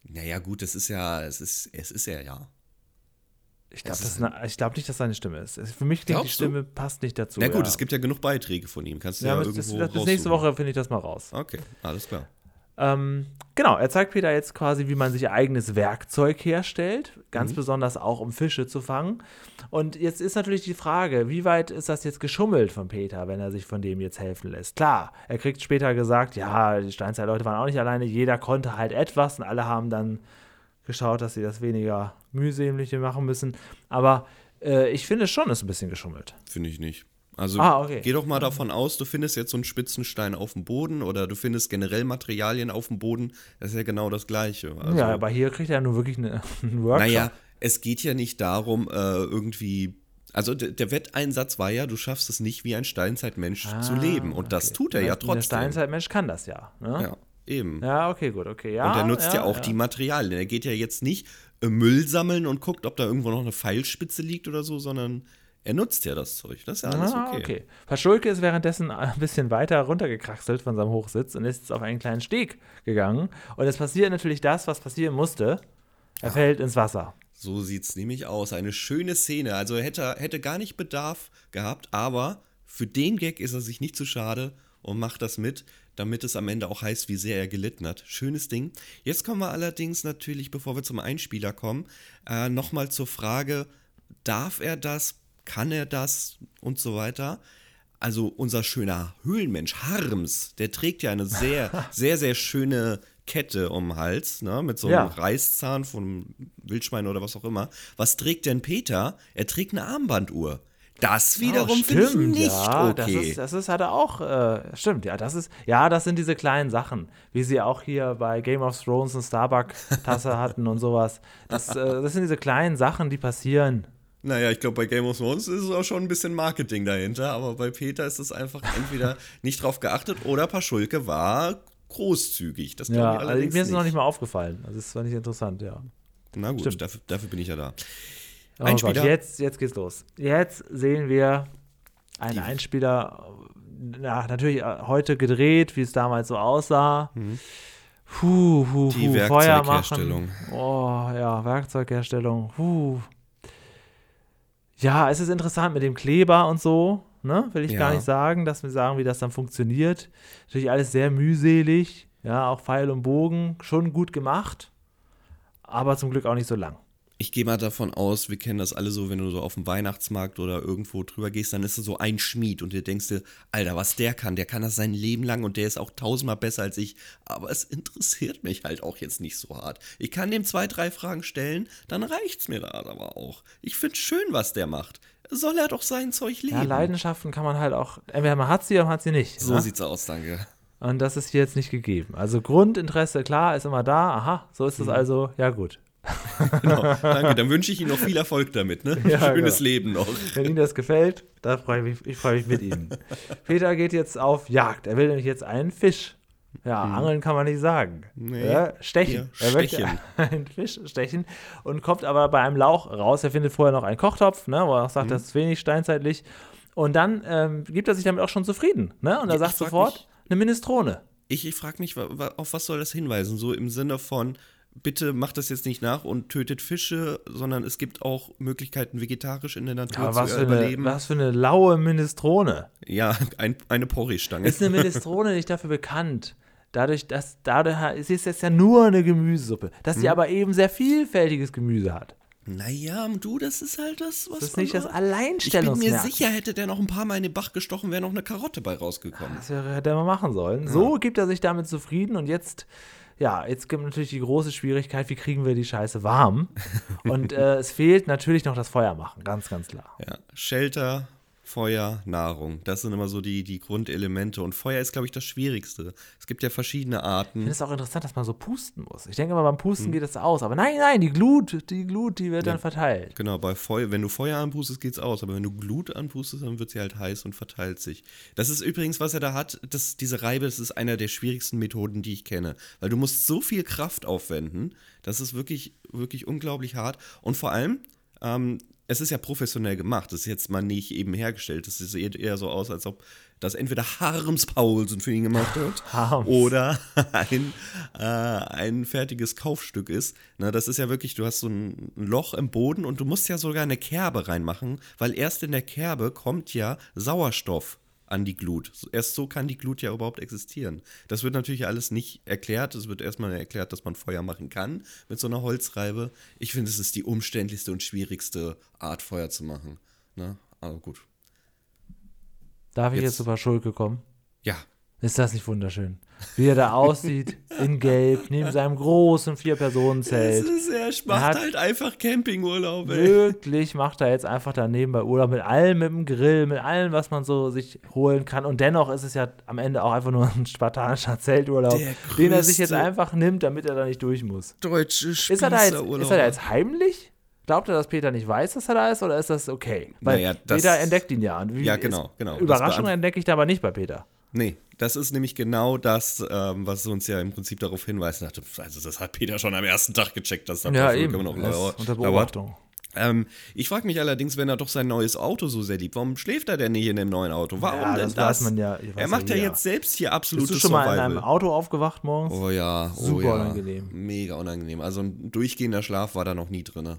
Naja, gut, es ist ja, es ist, es ist er ja. Ich glaube glaub nicht, dass seine Stimme ist. Für mich klingt die Glaubst du? Stimme passt nicht dazu. Na gut, ja. es gibt ja genug Beiträge von ihm. Kannst du ja, Ja, bis, irgendwo bis, bis nächste. Woche finde ich das mal raus. Okay, alles klar. Ähm, genau, er zeigt Peter jetzt quasi, wie man sich eigenes Werkzeug herstellt, ganz Mhm. besonders auch um Fische zu fangen. Und jetzt ist natürlich die Frage, wie weit ist das jetzt geschummelt von Peter, wenn er sich von dem jetzt helfen lässt? Klar, er kriegt später gesagt, ja, die Steinzeitleute waren auch nicht alleine, jeder konnte halt etwas und alle haben dann geschaut, dass sie das weniger mühselige machen müssen. Aber äh, ich finde schon, ist ein bisschen geschummelt. Finde ich nicht. Also Ah, okay. geh doch mal davon aus, du findest jetzt so einen Spitzenstein auf dem Boden oder du findest generell Materialien auf dem Boden. Das ist ja genau das Gleiche. Also, ja, aber hier kriegt er nur wirklich eine, *laughs* einen Workshop. Naja, es geht ja nicht darum, äh, irgendwie. Also der Wetteinsatz war ja, du schaffst es nicht wie ein Steinzeitmensch zu leben. Und das Ah, okay. tut er ja Der trotzdem. Steinzeitmensch kann das ja. Ne? Ja, eben. Ja, okay, gut, okay. Ja, und er nutzt ja, auch ja. die Materialien. Er geht ja jetzt nicht äh, Müll sammeln und guckt, ob da irgendwo noch eine Pfeilspitze liegt oder so, sondern Er nutzt ja das Zeug. Das ist ja alles Ah, okay. okay. Paschulke ist währenddessen ein bisschen weiter runtergekraxelt von seinem Hochsitz und ist auf einen kleinen Steg gegangen. Und es passiert natürlich das, was passieren musste. Er fällt ins Wasser. So sieht's nämlich aus. Eine schöne Szene. Also er hätte, hätte gar nicht Bedarf gehabt, aber für den Gag ist er sich nicht zu schade und macht das mit, damit es am Ende auch heißt, wie sehr er gelitten hat. Schönes Ding. Jetzt kommen wir allerdings natürlich, bevor wir zum Einspieler kommen, äh, nochmal zur Frage, darf er das, kann er das und so weiter. Also unser schöner Höhlenmensch Harms, der trägt ja eine sehr, *laughs* sehr, sehr schöne Kette um den Hals, ne, mit so einem Ja. Reißzahn von Wildschwein oder was auch immer. Was trägt denn Peter? Er trägt eine Armbanduhr. Das wiederum Oh, finde ich nicht ja, Das okay. ist, das ist hat er auch, äh, stimmt, ja, das ist, ja, das sind diese kleinen Sachen, wie sie auch hier bei Game of Thrones eine Starbuck-Tasse hatten und sowas. Das, äh, das sind diese kleinen Sachen, die passieren. Naja, ich glaube, bei Game of Thrones ist es auch schon ein bisschen Marketing dahinter, aber bei Peter ist es einfach *laughs* entweder nicht drauf geachtet oder Paschulke war großzügig. Das Ja, ich also allerdings mir ist es noch nicht nicht. mal aufgefallen. Also das fand ich interessant, ja. Na gut, dafür, dafür bin ich ja da. Oh Einspieler. Gott, jetzt, jetzt geht's los. Jetzt sehen wir einen Einspieler, na, natürlich äh, heute gedreht, wie es damals so aussah. Puh, puh, Mhm. Die puh, Feuer machen. Werkzeugherstellung. Oh, ja, Werkzeugherstellung. Puh. Ja, es ist interessant mit dem Kleber und so, ne? Will ich Ja. gar nicht sagen, dass wir sagen, wie das dann funktioniert. Natürlich alles sehr mühselig, ja, auch Pfeil und Bogen, schon gut gemacht, aber zum Glück auch nicht so lang. Ich gehe mal davon aus, wir kennen das alle so, wenn du so auf dem Weihnachtsmarkt oder irgendwo drüber gehst, dann ist da so ein Schmied und du denkst dir, Alter, was der kann, der kann das sein Leben lang und der ist auch tausendmal besser als ich. Aber es interessiert mich halt auch jetzt nicht so hart. Ich kann dem zwei, drei Fragen stellen, dann reicht's mir da aber auch. Ich find's schön, was der macht. Soll er doch sein Zeug leben. Ja, Leidenschaften kann man halt auch, entweder man hat sie oder man hat sie nicht. so ne? sieht's aus, danke. Und das ist hier jetzt nicht gegeben. Also Grundinteresse, klar, ist immer da. Aha, so Mhm. ist es also. Ja, gut. *laughs* Genau, danke. Dann wünsche ich Ihnen noch viel Erfolg damit, ne? Ja, Schönes genau. Leben noch. Wenn Ihnen das gefällt, da freue ich mich, ich freue mich mit Ihnen. Peter geht jetzt auf Jagd. Er will nämlich jetzt einen Fisch. Ja, angeln kann man nicht sagen. Nee. Ja, stechen. Ja, er möchte stechen. *laughs* einen Fisch stechen und kommt aber bei einem Lauch raus. Er findet vorher noch einen Kochtopf, ne, wo er auch sagt, das ist wenig steinzeitlich. Und dann ähm, gibt er sich damit auch schon zufrieden. Ne? Und er sagt sofort, mich- eine Minestrone. Ich, ich frage mich, auf was soll das hinweisen? So im Sinne von, bitte macht das jetzt nicht nach und tötet Fische, sondern es gibt auch Möglichkeiten, vegetarisch in der Natur Aber zu was für, eine, überleben. was für eine laue Minestrone. Ja, ein, eine Porree-Stange. Ist eine Minestrone nicht dafür bekannt, dadurch, dass dadurch es ist jetzt ja nur eine Gemüsesuppe, dass Hm. sie aber eben sehr vielfältiges Gemüse hat. Naja, du, das ist halt das, was Das ist nicht das sagt. Ich bin mir Alleinstellungsmerkmal. sicher, hätte der noch ein paar Mal in den Bach gestochen, wäre noch eine Karotte bei rausgekommen. Das hätte er mal machen sollen. So gibt er sich damit zufrieden und jetzt, ja, jetzt gibt natürlich die große Schwierigkeit, wie kriegen wir die Scheiße warm? Und äh, es fehlt natürlich noch das Feuer machen, ganz, ganz klar. Ja, Shelter, Feuer, Nahrung. Das sind immer so die, die Grundelemente. Und Feuer ist, glaube ich, das Schwierigste. Es gibt ja verschiedene Ich Arten. finde es auch interessant, dass man so pusten muss. Ich denke immer, beim Hm. Pusten geht es aus. Aber nein, nein, die Glut, die Glut, die wird dann verteilt. Genau, bei Feuer, wenn du Feuer anpustest, geht's aus, aber wenn du Glut anpustest, dann wird sie halt heiß und verteilt sich. Das ist übrigens, was er da hat, das, diese Reibe, das ist einer der schwierigsten Methoden, die ich kenne. Weil du musst so viel Kraft aufwenden, das ist wirklich, wirklich unglaublich hart. Und vor allem, ähm, es ist ja professionell gemacht, das ist jetzt mal nicht eben hergestellt. Das sieht eher so aus, als ob das entweder Harms Paulsen für ihn gemacht wird *laughs* Harms. oder *laughs* ein, äh, ein fertiges Kaufstück ist. Na, das ist ja wirklich, du hast so ein Loch im Boden und du musst ja sogar eine Kerbe reinmachen, weil erst in der Kerbe kommt ja Sauerstoff an die Glut. Erst so kann die Glut ja überhaupt existieren. Das wird natürlich alles nicht erklärt. Es wird erstmal erklärt, dass man Feuer machen kann mit so einer Holzreibe. Ich finde, es ist die umständlichste und schwierigste Art, Feuer zu machen. Na, aber gut. Darf ich Jetzt- jetzt zu Paschulke kommen? Ja, Ist das nicht wunderschön? Wie er da aussieht, in Gelb, neben seinem großen es Vier-Personen-Zelt. ist, er macht hat- halt einfach Campingurlaub, ey. Wirklich macht er jetzt einfach daneben bei Urlaub mit allem, mit dem Grill, mit allem, was man so sich holen kann. Und dennoch ist es ja am Ende auch einfach nur ein spartanischer Zelturlaub, den er sich jetzt einfach nimmt, damit er da nicht durch muss. Deutsche Ist er da jetzt, ist er da jetzt heimlich? Glaubt er, dass Peter nicht weiß, dass er da ist, oder ist das okay? Weil Naja, das- Peter entdeckt ihn ja. Wie Ja, genau, genau. Überraschung entdecke ich da aber nicht bei Peter. Nee, das ist nämlich genau das, ähm, was uns ja im Prinzip darauf hinweist. Dachte, Also, das hat Peter schon am ersten Tag gecheckt, dass da Ja, eben. immer noch Er lauert. unter. Beobachtung. Ähm, ich frage mich allerdings, wenn er doch sein neues Auto so sehr liebt, warum schläft er denn nicht in dem neuen Auto? Warum Ja, denn das das? man ja- er ja macht ja, jeder. jetzt selbst hier absolutes Bist du schon mal in einem Auto aufgewacht morgens? Oh ja, oh Super ja. unangenehm. Mega unangenehm. Also ein durchgehender Schlaf war da noch nie drin.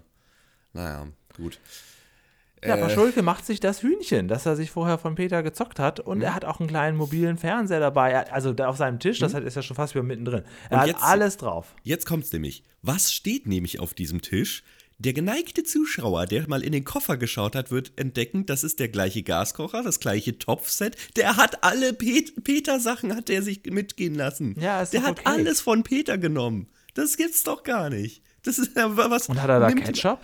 Naja, gut. Ja, Äh, Paschulke macht sich das Hühnchen, das er sich vorher von Peter gezockt hat. Und Mhm. er hat auch einen kleinen mobilen Fernseher dabei. Er, also da auf seinem Tisch, das hat, ist ja schon fast wieder mittendrin. Er Mhm. Und hat jetzt- alles drauf. Jetzt kommt's nämlich. Was steht nämlich auf diesem Tisch? Der geneigte Zuschauer, der mal in den Koffer geschaut hat, wird entdecken, das ist der gleiche Gaskocher, das gleiche Topfset. Der hat alle Pet Peter-Sachen, hat der sich mitgehen lassen. Ja, ist der hat okay. alles von Peter genommen. Das gibt's doch gar nicht. Das ist was. Und hat er da Ketchup?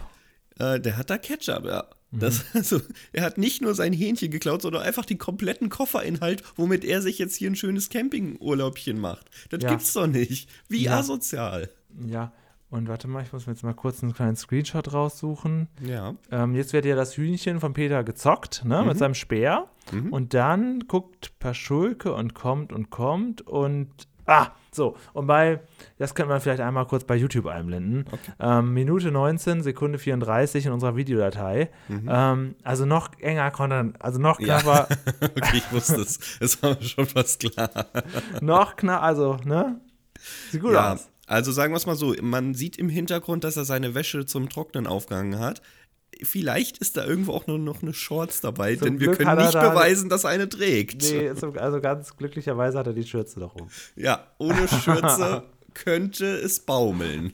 Äh, der hat da Ketchup, ja. Mhm. Das, *laughs* also, er hat nicht nur sein Hähnchen geklaut, sondern einfach den kompletten Kofferinhalt, womit er sich jetzt hier ein schönes Campingurlaubchen macht. Das Ja. gibt's doch nicht. Wie Ja. asozial. Ja. Und warte mal, ich muss mir jetzt mal kurz einen kleinen Screenshot raussuchen. Ja. Ähm, jetzt wird ja das Hühnchen von Peter gezockt, ne, Mhm. mit seinem Speer. Und dann guckt Paschulke und kommt und kommt und. Ah, so. Und bei, das könnte man vielleicht einmal kurz bei YouTube einblenden. Ähm, Minute 19, Sekunde 34 in unserer Videodatei. Ähm, also noch enger konnte, also noch Mhm. Ja. knapper, *laughs* Okay, ich wusste es. Es war schon fast klar. *laughs* noch knapper, also, ne? Sieht gut Ja, aus. also sagen wir es mal so: Man sieht im Hintergrund, dass er seine Wäsche zum Trocknen aufgehangen hat. Vielleicht ist da irgendwo auch nur noch eine Shorts dabei, Zum denn wir können nicht da- beweisen, dass er eine trägt. Nee, also ganz glücklicherweise hat er die Schürze doch um. Ja, ohne Schürze *laughs* könnte es baumeln.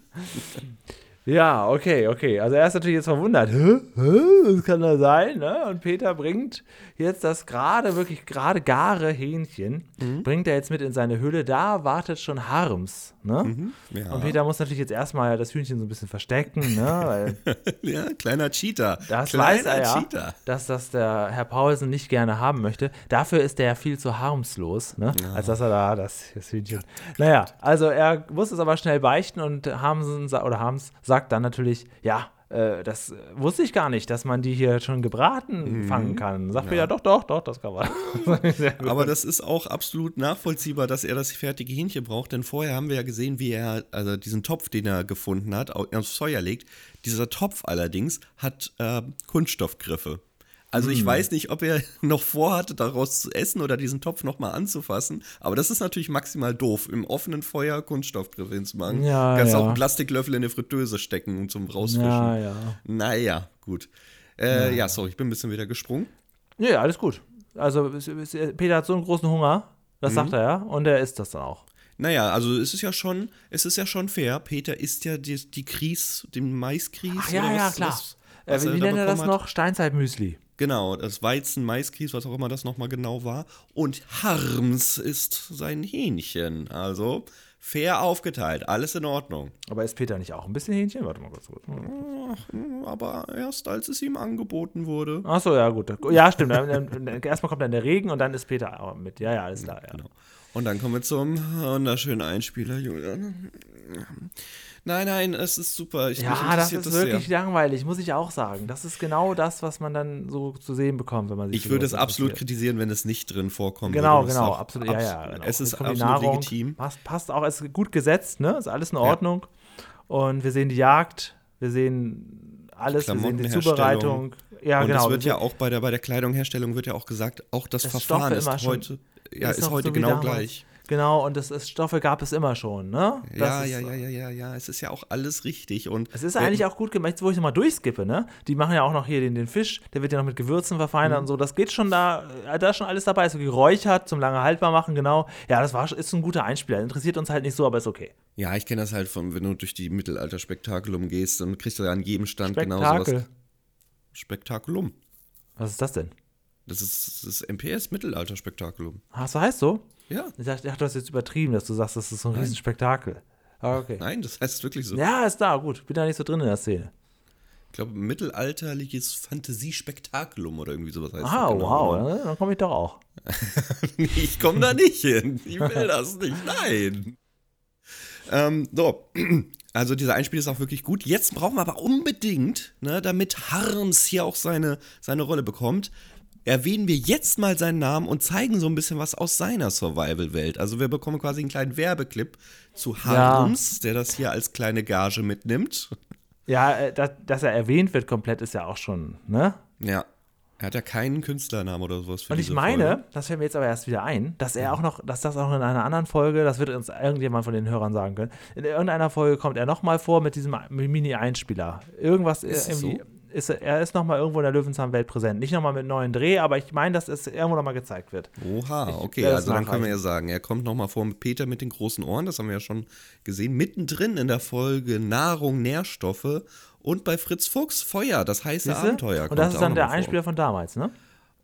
Ja, okay, okay. Also er ist natürlich jetzt verwundert. Hä? Hä? Was kann das sein? Ne? Und Peter bringt jetzt das gerade, wirklich gerade gare Hähnchen, Mhm. bringt er jetzt mit in seine Hülle. Da wartet schon Harms. Ne? Mhm. Ja. Und Peter muss natürlich jetzt erstmal das Hühnchen so ein bisschen verstecken, ne? *laughs* ja, kleiner Cheater. das kleiner weiß er ja, Cheater. dass das der Herr Paulsen nicht gerne haben möchte. Dafür ist er ja viel zu harmslos, ne? als dass er da das, das Hühnchen. Naja, also er muss es aber schnell beichten und Harmsen sa- oder Harms sagt dann natürlich, ja, äh, das wusste ich gar nicht, dass man die hier schon gebraten fangen kann. Sagt Peter, doch, doch, doch, das kann man. *laughs* Gut. Aber das ist auch absolut nachvollziehbar, dass er das fertige Hähnchen braucht, denn vorher haben wir ja gesehen, wie er also diesen Topf, den er gefunden hat, au- aufs Feuer legt. Dieser Topf allerdings hat äh, Kunststoffgriffe. Also Hm. ich weiß nicht, ob er *laughs* noch vorhatte, daraus zu essen oder diesen Topf nochmal anzufassen, aber das ist natürlich maximal doof, im offenen Feuer Kunststoffgriffe hinzumachen. Ja, Kannst ja. auch einen Plastiklöffel in eine Fritteuse stecken und zum Rausfischen. ja, ja. Naja, gut. Äh, ja. sorry, ich bin ein bisschen wieder gesprungen. Nee, alles gut. Also Peter hat so einen großen Hunger, das sagt er ja, und er isst das dann auch. Naja, also es ist ja schon, es ist ja schon fair. Peter isst ja die, die Kries, den Maiskries. Ach ja, oder ja, was- klar. was- Äh, was wie er wie da nennt er das hat. noch? Steinzeitmüsli. Genau, das Weizen, Maiskries, was auch immer das nochmal genau war. Und Harms ist sein Hähnchen. Also fair aufgeteilt, alles in Ordnung. Aber ist Peter nicht auch ein bisschen Hähnchen? Warte mal kurz. kurz. Aber erst als es ihm angeboten wurde. Achso, ja, gut. Ja, stimmt. Erstmal kommt dann der Regen und dann ist Peter auch mit. Ja, ja, alles klar. Ja. Genau. Und dann kommen wir zum wunderschönen Einspieler, Julian. Nein, nein, es ist super. Ich, Ja, das ist sehr. wirklich langweilig, muss ich auch sagen. Das ist genau das, was man dann so zu sehen bekommt, wenn man sich Ich würde es absolut kritisieren, wenn es nicht drin vorkommt. Genau. Das ist genau, auch absolut. Ja, ja, genau. Es ist absolut Nahrung, legitim. Passt, passt auch, es ist gut gesetzt, ne? Ist alles in Ordnung. Und wir sehen die Jagd, wir sehen alles, wir sehen die. Zubereitung. Ja, und genau. es wird wir ja auch bei der, bei der Kleidungherstellung wird ja auch gesagt, auch das Das Verfahren ist immer schon- heute, ja, ist noch heute so genau damals. gleich. Genau, und das ist, Stoffe gab es immer schon, ne? Das Ja, ja, ja, ja, ja, ja, es ist ja auch alles richtig und Es ist eigentlich auch gut gemacht, wo ich nochmal durchskippe, ne? Die machen ja auch noch hier den, den Fisch, der wird ja noch mit Gewürzen verfeinert Mhm. und so. Das geht schon da, äh, da ist schon alles dabei. So geräuchert, zum lange haltbar machen, genau. Ja, das war, ist ein guter Einspieler. Interessiert uns halt nicht so, aber ist okay. ja, ich kenne das halt von, wenn du durch die Mittelalter-Spektakulum gehst, dann kriegst du ja an jedem Stand genau Spektakel. sowas. Spektakulum. Was ist das denn? Das ist das MPS Mittelalter-Spektakulum. Ach, so heißt so? Ja, Ich dachte, dachte, du hast jetzt übertrieben, dass du sagst, das ist so ein Riesenspektakel. Ah, okay. nein, das heißt wirklich so. Ja, ist da, gut. Bin da nicht so drin in der Szene. Ich glaube, mittelalterliches Fantasiespektakulum oder irgendwie sowas heißt Ah, das genau. wow, dann, dann komme ich doch auch. *laughs* Ich komme da nicht hin. Ich will das nicht. Nein. Ähm, so. *clears throat* Also dieser Einspiel ist auch wirklich gut. Jetzt brauchen wir aber unbedingt, ne, damit Harms hier auch seine, seine Rolle bekommt, erwähnen wir jetzt mal seinen Namen und zeigen so ein bisschen was aus seiner Survival-Welt. Also wir bekommen quasi einen kleinen Werbeclip zu Harms, der das hier als kleine Gage mitnimmt. Ja, äh, dass, dass er erwähnt wird komplett ist ja auch schon, ne? Ja. Er hat ja keinen Künstlernamen oder sowas für Und ich meine, Folge. das fällt mir jetzt aber erst wieder ein, dass er auch noch, dass das auch in einer anderen Folge, das wird uns irgendjemand von den Hörern sagen können, in irgendeiner Folge kommt er nochmal vor mit diesem Mini-Einspieler. Irgendwas Ist es irgendwie. so? Ist, er- ist nochmal irgendwo in der Löwenzahn-Welt präsent. Nicht nochmal mit neuen Dreh, aber ich meine, dass es irgendwo nochmal gezeigt wird. Oha, Ich okay, es also dann können wir ja sagen, er kommt nochmal vor mit Peter mit den großen Ohren, das haben wir ja schon gesehen, mittendrin in der Folge Nahrung, Nährstoffe und bei Fritz Fuchs Feuer, das heiße Siehste? Abenteuer. Und kommt das ist dann der. Einspieler von damals, ne?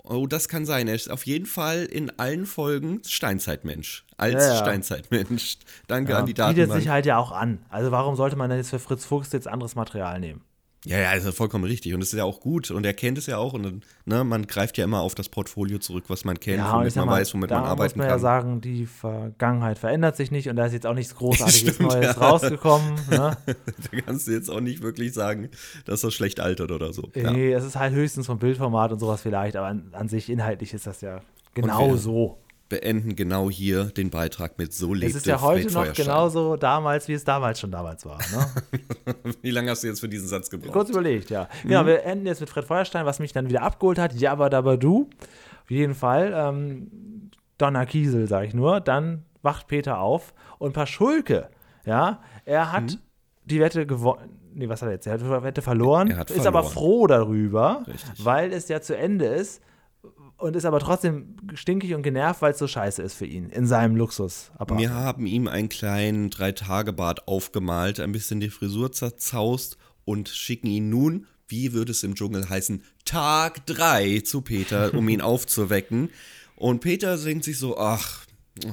Oh, das kann sein. Er ist auf jeden Fall in allen Folgen Steinzeitmensch. Als Ja, ja. Steinzeitmensch. Danke Ja, an die bietet Datenbank. sich halt ja auch an. Also warum sollte man denn jetzt für Fritz Fuchs jetzt anderes Material nehmen? Ja, ja, ist ja vollkommen richtig. Und das ist ja auch gut. Und er kennt es ja auch. Und ne, man greift ja immer auf das Portfolio zurück, was man kennt, Ja, womit man mal, weiß, womit da man arbeiten muss man kann. ja sagen, die Vergangenheit verändert sich nicht und da ist jetzt auch nichts *laughs* Großartiges Stimmt, Neues ja. rausgekommen. *laughs* Ne? da kannst du jetzt auch nicht wirklich sagen, dass das schlecht altert oder so. Ja. Nee, es ist halt höchstens vom Bildformat und sowas vielleicht, aber an, an sich inhaltlich ist das ja genau so. Beenden genau hier den Beitrag mit So lebte Es ist ja heute noch genauso damals, wie es damals schon damals war. Ne? *laughs* Wie lange hast du jetzt für diesen Satz gebraucht? Kurz überlegt, ja. Mhm. Genau, wir enden jetzt mit Fred Feuerstein, was mich dann wieder abgeholt hat. Jabba Dabba Du. Auf jeden Fall. Ähm, Donner Kiesel, sag ich nur. Dann wacht Peter auf und Paschulke, ja, er hat Mhm. die Wette gewonnen. Nee, was hat er jetzt? Er hat die Wette verloren, Er hat ist aber verloren. froh darüber, Richtig. weil es ja zu Ende ist und ist aber trotzdem stinkig und genervt, weil es so scheiße ist für ihn in seinem Luxusapparat. Wir haben ihm einen kleinen Drei-Tage-Bart aufgemalt, ein bisschen die Frisur zerzaust und schicken ihn nun, wie würde es im Dschungel heißen, Tag 3 zu Peter, um ihn *laughs* aufzuwecken. Und Peter denkt sich so, ach, oh,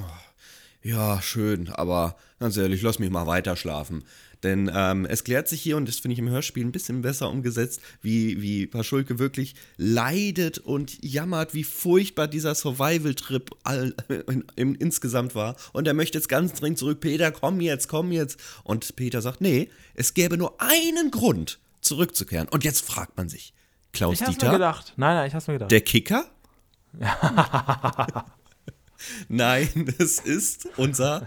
ja, schön, aber ganz ehrlich, lass mich mal weiter schlafen. Denn ähm, es klärt sich hier, und das finde ich im Hörspiel ein bisschen besser umgesetzt, wie, wie Paschulke wirklich leidet und jammert, wie furchtbar dieser Survival-Trip all, in, in, insgesamt war. Und er möchte jetzt ganz dringend zurück, Peter, komm jetzt, komm jetzt. Und Peter sagt, nee, es gäbe nur einen Grund, zurückzukehren. Und jetzt fragt man sich, Klaus ich hab's mir Dieter, gedacht. Nein, nein, ich hab's mir gedacht. der Kicker? *laughs* *laughs* Nein, es ist unser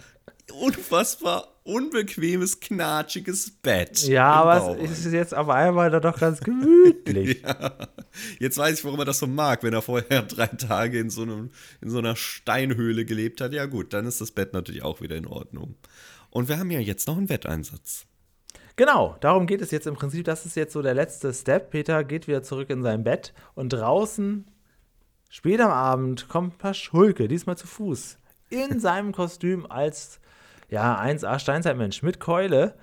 unfassbar unbequemes, knatschiges Bett. ja, aber es ist jetzt auf einmal da doch ganz gemütlich. *laughs* Jetzt weiß ich, warum er das so mag, wenn er vorher *laughs* drei Tage in so, einem, in so einer Steinhöhle gelebt hat. Ja gut, dann ist das Bett natürlich auch wieder in Ordnung. Und wir haben ja jetzt noch einen Wetteinsatz. Genau, darum geht es jetzt im Prinzip. Das ist jetzt so der letzte Step. Peter geht wieder zurück in sein Bett und draußen, spät am Abend, kommt Paschulke, diesmal zu Fuß, in *laughs* seinem Kostüm als ja, 1A Steinzeitmensch mit Keule.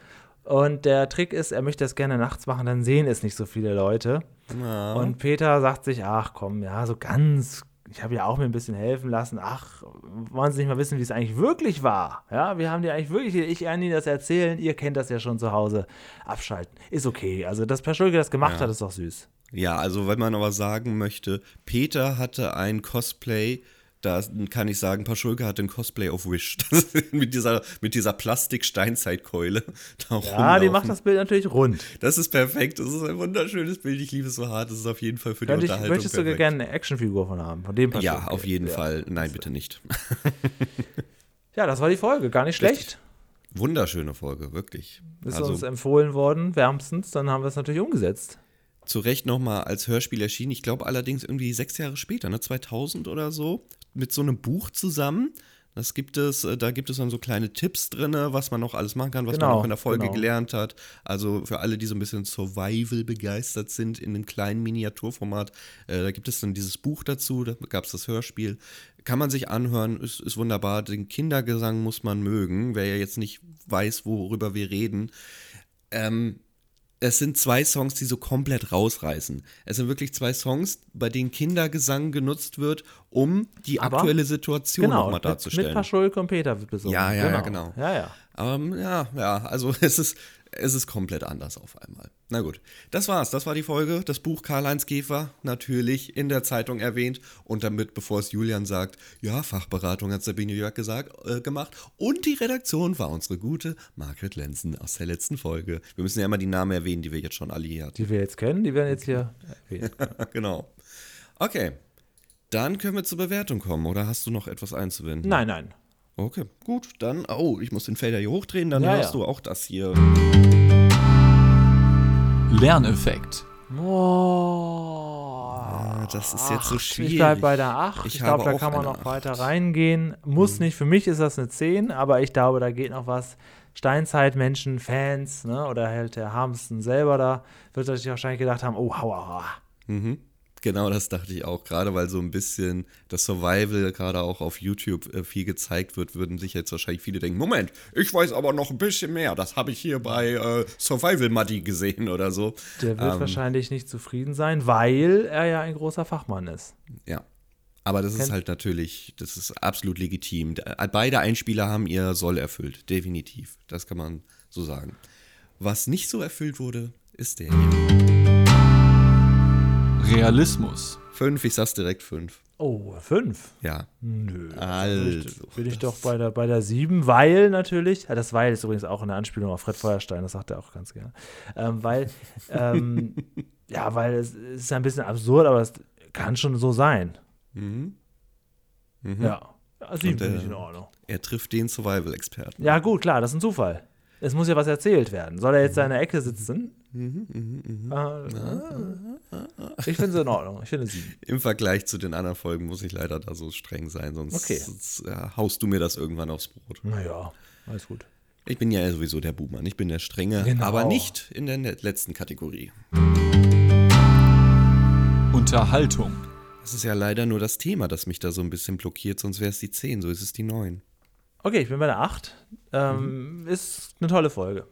Und der Trick ist, er möchte das gerne nachts machen, dann sehen es nicht so viele Leute. Und Peter sagt sich, ach komm, ja, so ganz, ich habe ja auch mir ein bisschen helfen lassen. Ach, wollen Sie nicht mal wissen, wie es eigentlich wirklich war? Ja, wir haben dir eigentlich wirklich, ich kann Ihnen das erzählen, ihr kennt das ja schon zu Hause. Abschalten. Ist okay. Also, dass Paschulke das gemacht hat, ist doch süß. Ja, also wenn man aber sagen möchte, Peter hatte ein Cosplay, da kann ich sagen, Paschulke hatte ein Cosplay of Wish. *laughs* Mit dieser, mit dieser Plastik-Steinzeitkeule. da Ja, die macht das Bild natürlich rund. Das ist perfekt. Das ist ein wunderschönes Bild. Ich liebe es so hart. Das ist auf jeden Fall für die Könnte ich, Unterhaltung möchtest du perfekt. gerne eine Actionfigur von haben? Von dem Paschulke. Ja, auf jeden Ja. Fall. Nein, bitte nicht. *laughs* Ja, das war die Folge. Gar nicht Richtig. schlecht. Wunderschöne Folge, wirklich. Ist also uns empfohlen worden, wärmstens. Dann haben wir es natürlich umgesetzt. zu Recht nochmal als Hörspiel erschienen. Ich glaube allerdings irgendwie sechs Jahre später, ne, 2000 oder so, mit so einem Buch zusammen. Das gibt es, äh, da gibt es dann so kleine Tipps drin, was man noch alles machen kann, was man Genau, auch in der Folge genau. gelernt hat. Also für alle, die so ein bisschen Survival begeistert sind in einem kleinen Miniaturformat, äh, da gibt es dann dieses Buch dazu, da gab es das Hörspiel. Kann man sich anhören, ist, ist wunderbar. Den Kindergesang muss man mögen, wer ja jetzt nicht weiß, worüber wir reden. Ähm, es sind zwei Songs, die so komplett rausreißen. Es sind wirklich zwei Songs, bei denen Kindergesang genutzt wird, um die Aber- aktuelle Situation Genau, nochmal darzustellen. mit Paschulke und Peter wird besungen. Ja, ja, ja, genau. Ja, ja. Aber ja, ja, also *laughs* es ist, es ist komplett anders auf einmal. Na gut, das war's. Das war die Folge. Das Buch Karl-Heinz Käfer, natürlich in der Zeitung erwähnt. Und damit, bevor es Julian sagt, ja, Fachberatung hat Sabine Jörg gesagt, äh, gemacht. Und die Redaktion war unsere gute Margret Lenzen aus der letzten Folge. Wir müssen ja immer die Namen erwähnen, die wir jetzt schon alle hier hatten. Die wir jetzt kennen, die werden jetzt hier erwähnt. *laughs* genau. Okay. Dann können wir zur Bewertung kommen. Oder hast du noch etwas einzuwenden? Nein, nein. Okay, gut. Dann, oh, ich muss den Felder hier hochdrehen, dann Ja, hörst ja. du auch das hier. Lerneffekt. Oh, Ah, das ist jetzt so schwierig. Ich bleibe bei der 8. Ich Ich, glaube, da kann man noch weiter Acht. reingehen. Muss nicht, für mich ist das eine 10, aber ich glaube, da geht noch was. Steinzeitmenschen, Fans, ne, oder halt der Harmsten selber da, wird sich wahrscheinlich gedacht haben, oh, hauer. Mhm. Genau das dachte ich auch. Gerade weil so ein bisschen das Survival gerade auch auf YouTube äh, viel gezeigt wird, würden sich jetzt wahrscheinlich viele denken, Moment, ich weiß aber noch ein bisschen mehr. Das habe ich hier bei äh, Survival Muddy gesehen oder so. Der wird Ähm. wahrscheinlich nicht zufrieden sein, weil er ja ein großer Fachmann ist. Ja. Aber das ist Kennt- halt natürlich, das ist absolut legitim. Da- Beide Einspieler haben ihr Soll erfüllt, definitiv. Das kann man so sagen. Was nicht so erfüllt wurde, ist der hier. Realismus. Fünf, ich sag's direkt fünf. Oh, 5. Ja. Nö. Also, bin ich doch bei der, bei der 7, weil natürlich, ja, das Weil ist übrigens auch eine Anspielung auf Fred Feuerstein, das sagt er auch ganz gerne. Ähm, weil, ähm, *laughs* ja, weil es ist ein bisschen absurd, aber es kann schon so sein. Mhm. Mhm. Ja. 7 Und, finde ich in Ordnung. Er trifft den Survival-Experten. Ja, gut, klar, das ist ein Zufall. Es muss ja was erzählt werden. Soll er jetzt in der Ecke sitzen? Mhm, Äh, ich finde es in Ordnung. Ich finde 7. Im Vergleich zu den anderen Folgen muss ich leider da so streng sein, sonst, Okay. sonst ja, haust du mir das irgendwann aufs Brot. Naja, alles gut. Ich bin ja sowieso der Buhmann, ich bin der Strenge, Genau. aber nicht in der letzten Kategorie. Unterhaltung. Das ist ja leider nur das Thema, das mich da so ein bisschen blockiert, sonst wäre es die 10, so ist es die 9. Okay, ich bin bei der 8. Ähm, Ist eine tolle Folge.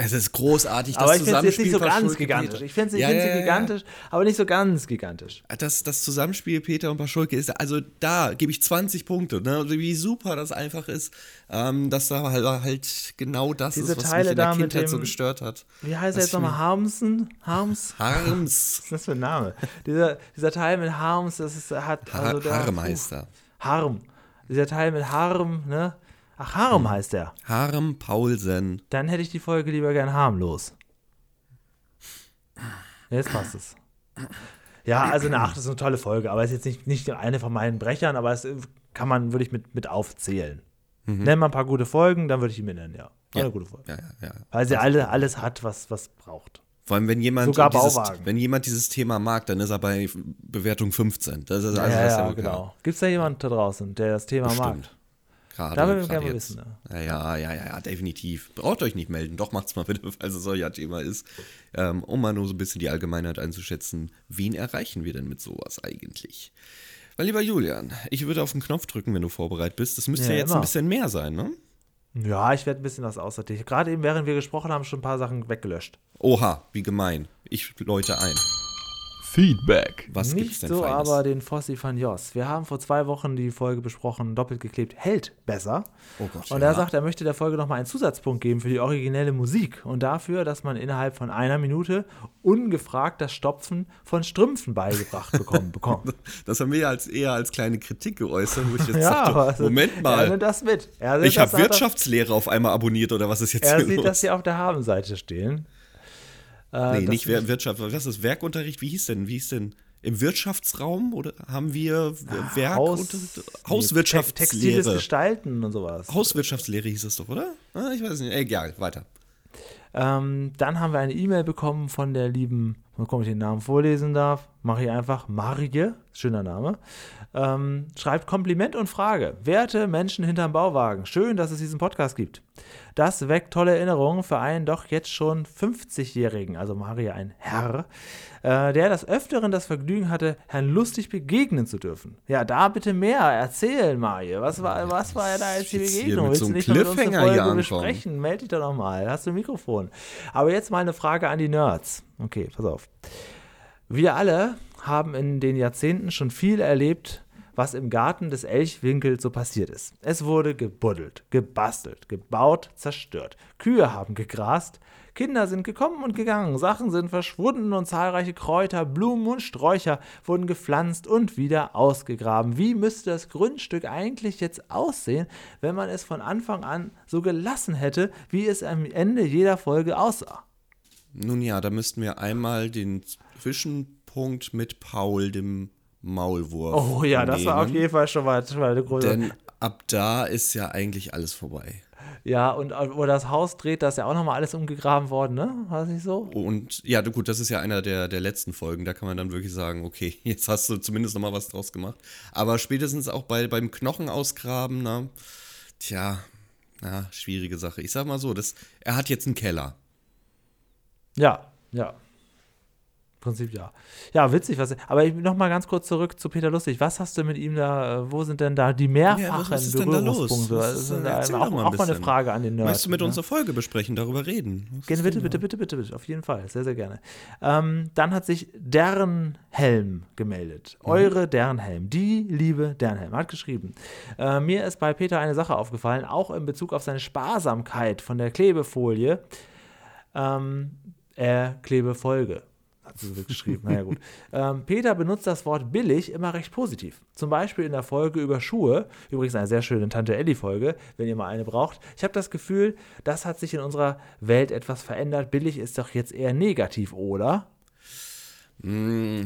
Es ist großartig, das Aber ich finde es jetzt Zusammenspiel nicht so ganz gigantisch. Ich finde es Ja, ja, ja, ja. gigantisch, aber nicht so ganz gigantisch. Das, das Zusammenspiel Peter und Paschulke ist, also da gebe ich 20 Punkte, ne? Also wie super das einfach ist, ähm, dass da halt, halt genau das Diese ist, was Teile mich in der Kindheit so dem- gestört hat. Wie heißt er jetzt nochmal? Harmsen? Harms? Harms. *laughs* Was ist das für ein Name? dieser, dieser Teil mit Harms, das ist, hat. Har Also der, Harmeister. Harm. Dieser Teil mit Harm, ne? Ach, Harm Hm. heißt der. Harm Paulsen. Dann hätte ich die Folge lieber gern harmlos. Jetzt passt es. Ja, also eine 8 ist eine tolle Folge, aber ist jetzt nicht, nicht eine von meinen Brechern, aber es kann man, würde ich mit, mit aufzählen. Nenn mal ein paar gute Folgen, dann würde ich die mir nennen, Ja. Eine gute Folge. Ja, ja, ja. Weil sie alle, alles hat, was, was braucht. Vor allem, wenn jemand, dieses, wenn jemand dieses Thema mag, dann ist er bei Bewertung 15. Das ist also ja, das ja, klar. genau. Gibt es da jemanden da draußen, der das Thema mag? Bestimmt. Gerade, Da würden wir gerade gerne wissen, Ja, ja, ja, ja, ja, definitiv. Braucht euch nicht melden. Doch, macht's mal bitte, *laughs* falls es euer Thema ist. Ähm, um mal nur so ein bisschen die Allgemeinheit einzuschätzen. Wen erreichen wir denn mit sowas eigentlich? Weil, lieber Julian, ich würde auf den Knopf drücken, wenn du vorbereitet bist. Das müsste ja, Ja, jetzt immer. ein bisschen mehr sein, ne? Ja, ich werde ein bisschen was aussortieren. Gerade eben, während wir gesprochen haben, schon ein paar Sachen weggelöscht. Oha, wie gemein. Ich läute ein. Feedback. Was gibt's Nicht denn so Feines? aber den Fossi van Jos. Wir haben vor zwei Wochen die Folge besprochen, doppelt geklebt, hält besser. Oh Gott, Und ja. er sagt, er möchte der Folge nochmal einen Zusatzpunkt geben für die originelle Musik und dafür, dass man innerhalb von einer Minute ungefragt das Stopfen von Strümpfen beigebracht bekommen bekommt. *laughs* Das haben wir ja als, eher als kleine Kritik geäußert, wo ich jetzt *laughs* ja, aber es- Moment Er mal, nimmt das mit. Er sieht ich habe er- Wirtschaftslehre auf einmal abonniert oder was ist jetzt Er sieht los? das hier auf der Habenseite stehen. Äh, nee, das nicht Wer- Wirtschaft, was ist Werkunterricht? Wie hieß denn? Wie hieß denn? Im Wirtschaftsraum oder haben wir Werk Haus- und Hauswirtschaftslehre? Textiles Gestalten und sowas. Hauswirtschaftslehre hieß es doch, oder? Ah, ich weiß nicht. Egal, weiter. Ähm, dann haben wir eine E-Mail bekommen von der lieben, mal gucken, ob ich den Namen vorlesen darf. Mache ich einfach. Marie, schöner Name. Ähm, schreibt Kompliment und Frage. Werte Menschen hinterm Bauwagen, schön, dass es diesen Podcast gibt. Das weckt tolle Erinnerungen für einen doch jetzt schon 50-Jährigen, also Maria, ein Herr, äh, der des Öfteren das Vergnügen hatte, Herrn Lustig begegnen zu dürfen. Ja, da bitte mehr erzählen, Marie. Was war, was war da jetzt die Begegnung? Willst du nicht mal mit uns eine Folge besprechen? Meld dich doch noch mal. Hast du ein Mikrofon? Aber jetzt mal eine Frage an die Nerds. Okay, pass auf. Wir alle haben in den Jahrzehnten schon viel erlebt, was im Garten des Elchwinkels so passiert ist. Es wurde gebuddelt, gebastelt, gebaut, zerstört. Kühe haben gegrast, Kinder sind gekommen und gegangen, Sachen sind verschwunden und zahlreiche Kräuter, Blumen und Sträucher wurden gepflanzt und wieder ausgegraben. Wie müsste das Grundstück eigentlich jetzt aussehen, wenn man es von Anfang an so gelassen hätte, wie es am Ende jeder Folge aussah? Nun ja, da müssten wir einmal den Zwischenpunkt mit Paul, dem Maulwurf. Oh ja, das war auf nehmen, jeden Fall schon mal, schon mal eine große. Denn ab da ist ja eigentlich alles vorbei. Ja, und wo das Haus dreht, da ist ja auch nochmal alles umgegraben worden, ne? War das nicht so? Und ja, gut, das ist ja einer der, der letzten Folgen. Da kann man dann wirklich sagen, okay, *laughs* jetzt hast du zumindest nochmal was draus gemacht. Aber spätestens auch bei, beim Knochenausgraben, na, tja, na, schwierige Sache. Ich sag mal so, das, er hat jetzt einen Keller. Ja, ja. Prinzip ja. Ja, witzig, was. Aber ich noch mal ganz kurz zurück zu Peter Lustig. Was hast du mit ihm da? äh, Wo sind denn da die mehrfachen Ja, was da? Berührungspunkte? Was Das ist denn- da auch, mal ein auch mal eine. Frage an den Nerd. Möchtest du mit ne? unserer Folge besprechen, darüber reden? Was Gerne, bitte, bitte, da? bitte, bitte, bitte, auf jeden Fall, sehr, sehr gerne. Ähm, dann hat sich Dernhelm gemeldet. Mhm. Eure Dernhelm, die liebe Dernhelm, hat geschrieben. Äh, mir ist bei Peter eine Sache aufgefallen, auch in Bezug auf seine Sparsamkeit von der Klebefolie. Ähm, äh, Klebefolge. Hat sie so geschrieben. naja, gut. *laughs* Ähm, Peter benutzt das Wort billig immer recht positiv. Zum Beispiel in der Folge über Schuhe. Übrigens eine sehr schöne Tante Ellie-Folge, wenn ihr mal eine braucht. Ich habe das Gefühl, das hat sich in unserer Welt etwas verändert. Billig ist doch jetzt eher negativ, oder? Mm,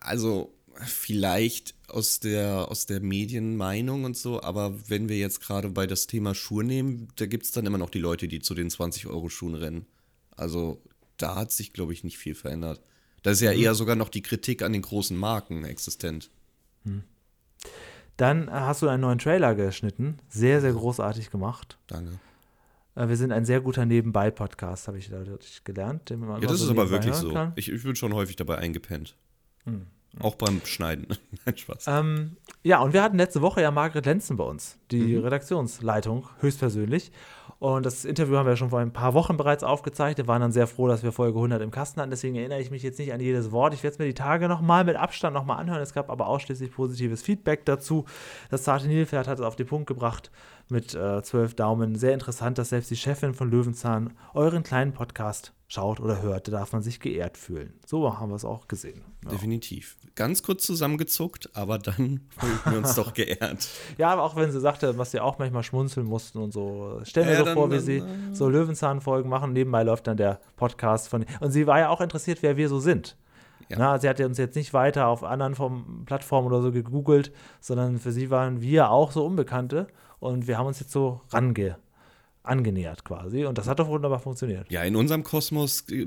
Also, vielleicht aus der, aus der Medienmeinung und so, aber wenn wir jetzt gerade bei das Thema Schuhe nehmen, da gibt es dann immer noch die Leute, die zu den 20-Euro-Schuhen rennen. Also, da hat sich, glaube ich, nicht viel verändert. Da ist ja eher sogar noch die Kritik an den großen Marken existent. Dann äh, hast du einen neuen Trailer geschnitten. Sehr, sehr großartig gemacht. Danke. Äh, wir sind ein sehr guter Nebenbei-Podcast, habe ich dadurch gelernt. Ja, das so ist aber wirklich so. Ich, ich bin schon häufig dabei eingepennt. Hm. Auch beim Schneiden. *laughs* Nein, Spaß. Ähm, ja, und wir hatten letzte Woche ja Margret Lenzen bei uns, die Mhm. Redaktionsleitung, höchstpersönlich. Und das Interview haben wir schon vor ein paar Wochen bereits aufgezeichnet. Wir waren dann sehr froh, dass wir Folge 100 im Kasten hatten. Deswegen erinnere ich mich jetzt nicht an jedes Wort. Ich werde es mir die Tage nochmal mit Abstand nochmal anhören. Es gab aber ausschließlich positives Feedback dazu. Das zarte Nilpferd hat es auf den Punkt gebracht mit äh, zwölf Daumen. Sehr interessant, dass selbst die Chefin von Löwenzahn euren kleinen Podcast schaut oder hört. Da darf man sich geehrt fühlen. So haben wir es auch gesehen. Ja. Definitiv. Ganz kurz zusammengezuckt, aber dann *laughs* fühlen wir uns doch geehrt. *laughs* Ja, aber auch wenn sie sagte, was sie auch manchmal schmunzeln mussten und so. Stell mir Ja, so vor, wie sie äh, so Löwenzahn-Folgen machen. Nebenbei läuft dann der Podcast von. Und sie war ja auch interessiert, wer wir so sind. Ja. Na, sie hat ja uns jetzt nicht weiter auf anderen Form, Plattformen oder so gegoogelt, sondern für sie waren wir auch so Unbekannte und wir haben uns jetzt so range angenähert quasi und das hat doch wunderbar funktioniert. Ja, in unserem Kosmos äh,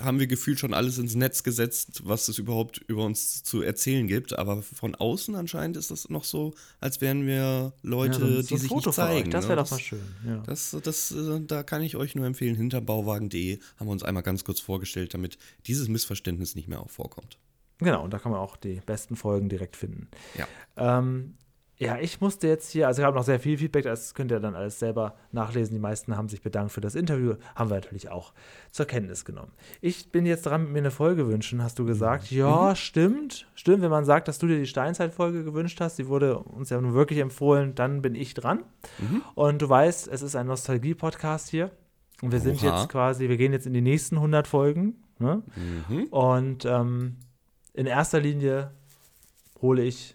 haben wir gefühlt schon alles ins Netz gesetzt, was es überhaupt über uns zu erzählen gibt. Aber von außen anscheinend ist das noch so, als wären wir Leute, Ja, so so die ein sich Foto nicht zeigen. Das ne? wäre doch mal schön. Ja. Das, das, äh, da kann ich euch nur empfehlen, hinter bauwagen.de haben wir uns einmal ganz kurz vorgestellt, damit dieses Missverständnis nicht mehr auch vorkommt. Genau, und da kann man auch die besten Folgen direkt finden. Ja. Ähm, ja, ich musste jetzt hier, also ich habe noch sehr viel Feedback, das könnt ihr dann alles selber nachlesen. Die meisten haben sich bedankt für das Interview, haben wir natürlich auch zur Kenntnis genommen. Ich bin jetzt dran, mit mir eine Folge wünschen, hast du gesagt. Ja, stimmt. Stimmt, wenn man sagt, dass du dir die Steinzeit-Folge gewünscht hast, die wurde uns ja nun wirklich empfohlen, dann bin ich dran. Und du weißt, es ist ein Nostalgie-Podcast hier. Und wir sind Oha. jetzt quasi, wir gehen jetzt in die nächsten 100 Folgen. Ne? Mhm. Und ähm, in erster Linie hole ich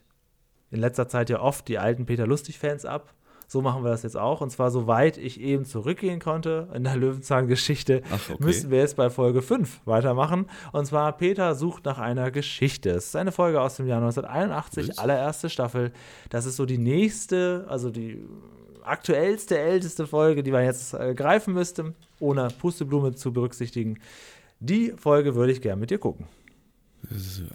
in letzter Zeit ja oft die alten Peter Lustig-Fans ab. So machen wir das jetzt auch. Und zwar, soweit ich eben zurückgehen konnte in der Löwenzahn-Geschichte, okay. müssen wir jetzt bei Folge 5 weitermachen. Und zwar, Peter sucht nach einer Geschichte. Es ist eine Folge aus dem Jahr 1981, Was? allererste Staffel. Das ist so die nächste, also die aktuellste, älteste Folge, die man jetzt äh, greifen müsste, ohne Pusteblume zu berücksichtigen. Die Folge würde ich gerne mit dir gucken.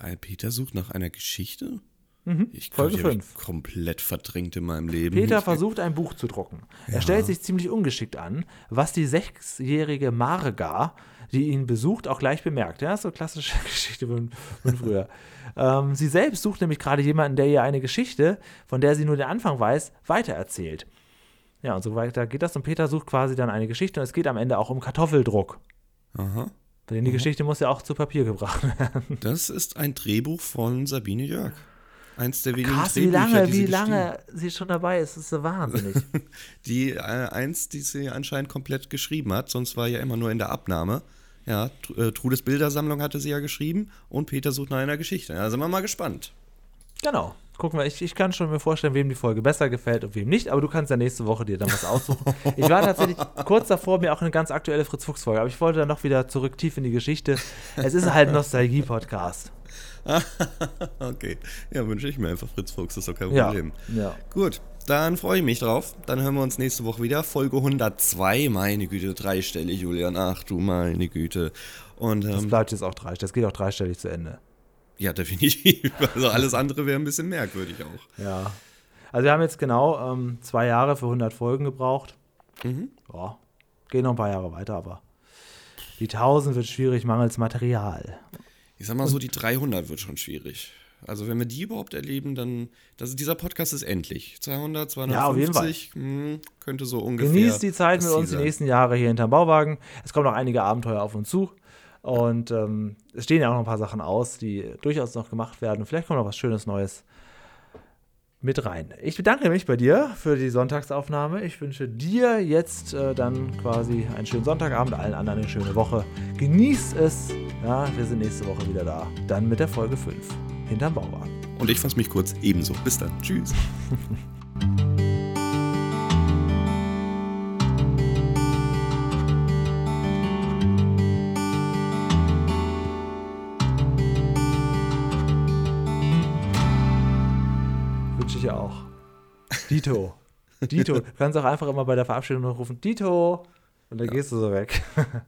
Äh, Peter sucht nach einer Geschichte? Ich Mhm. Folge ich fünf. komplett verdrängt in meinem Leben. Peter versucht ein Buch zu drucken. Er stellt sich ziemlich ungeschickt an, was die sechsjährige Marga, die ihn besucht, auch gleich bemerkt. Ja, so klassische *laughs* Geschichte von, von früher. *laughs* ähm, sie selbst sucht nämlich gerade jemanden, der ihr eine Geschichte, von der sie nur den Anfang weiß, weitererzählt. Ja, und so weiter geht das. Und Peter sucht quasi dann eine Geschichte und es geht am Ende auch um Kartoffeldruck. Aha. Denn die Geschichte muss ja auch zu Papier gebracht *laughs* werden. Das ist ein Drehbuch von Sabine Jörg. Eins der wenigen Krass, wie lange, wie sie lange sie schon dabei ist. Das ist so wahnsinnig. *laughs* Die äh, eins, die sie anscheinend komplett geschrieben hat, sonst war ja immer nur in der Abnahme. Ja, äh, Trudes Bildersammlung hatte sie ja geschrieben und Peter sucht nach einer Geschichte. Ja, sind wir mal gespannt. Genau. Gucken wir, ich, ich kann schon mir vorstellen, wem die Folge besser gefällt und wem nicht, aber du kannst ja nächste Woche dir dann was aussuchen. *laughs* ich war tatsächlich kurz davor, mir auch eine ganz aktuelle Fritz-Fuchs-Folge, aber ich wollte dann noch wieder zurück tief in die Geschichte. Es ist halt ein Nostalgie-Podcast. *laughs* okay. Ja, wünsche ich mir einfach Fritz Fuchs, ist doch kein Ja. Problem. ja. Gut, dann freue ich mich drauf. Dann hören wir uns nächste Woche wieder. Folge 102, meine Güte, dreistellig, Julian. Ach du meine Güte. Und, ähm, das bleibt jetzt auch dreistellig. Das geht auch dreistellig zu Ende. Ja, definitiv. *laughs* Also alles andere wäre ein bisschen merkwürdig auch. Ja. Also wir haben jetzt genau ähm, zwei Jahre für 100 Folgen gebraucht. Mhm. Ja, gehen noch ein paar Jahre weiter, aber die 1000 wird schwierig, mangels Material. Ich sag mal so, die 300 wird schon schwierig. Also wenn wir die überhaupt erleben, dann, das, dieser Podcast ist endlich. 200, 250, Ja, mh, könnte so ungefähr. Genießt die Zeit mit uns die nächsten Jahre hier hinterm Bauwagen. Es kommen noch einige Abenteuer auf uns zu. Und ähm, es stehen ja auch noch ein paar Sachen aus, die durchaus noch gemacht werden. Vielleicht kommt noch was Schönes Neues mit rein. Ich bedanke mich bei dir für die Sonntagsaufnahme. Ich wünsche dir jetzt äh, dann quasi einen schönen Sonntagabend, allen anderen eine schöne Woche. Genießt es. Ja, wir sind nächste Woche wieder da. Dann mit der Folge 5 hinterm Bauwagen. Und ich fasse mich kurz ebenso. Bis dann. Tschüss. *laughs* ich auch. Dito. Dito. Du kannst auch einfach immer bei der Verabschiedung noch rufen, Dito. Und dann gehst du so weg. *laughs*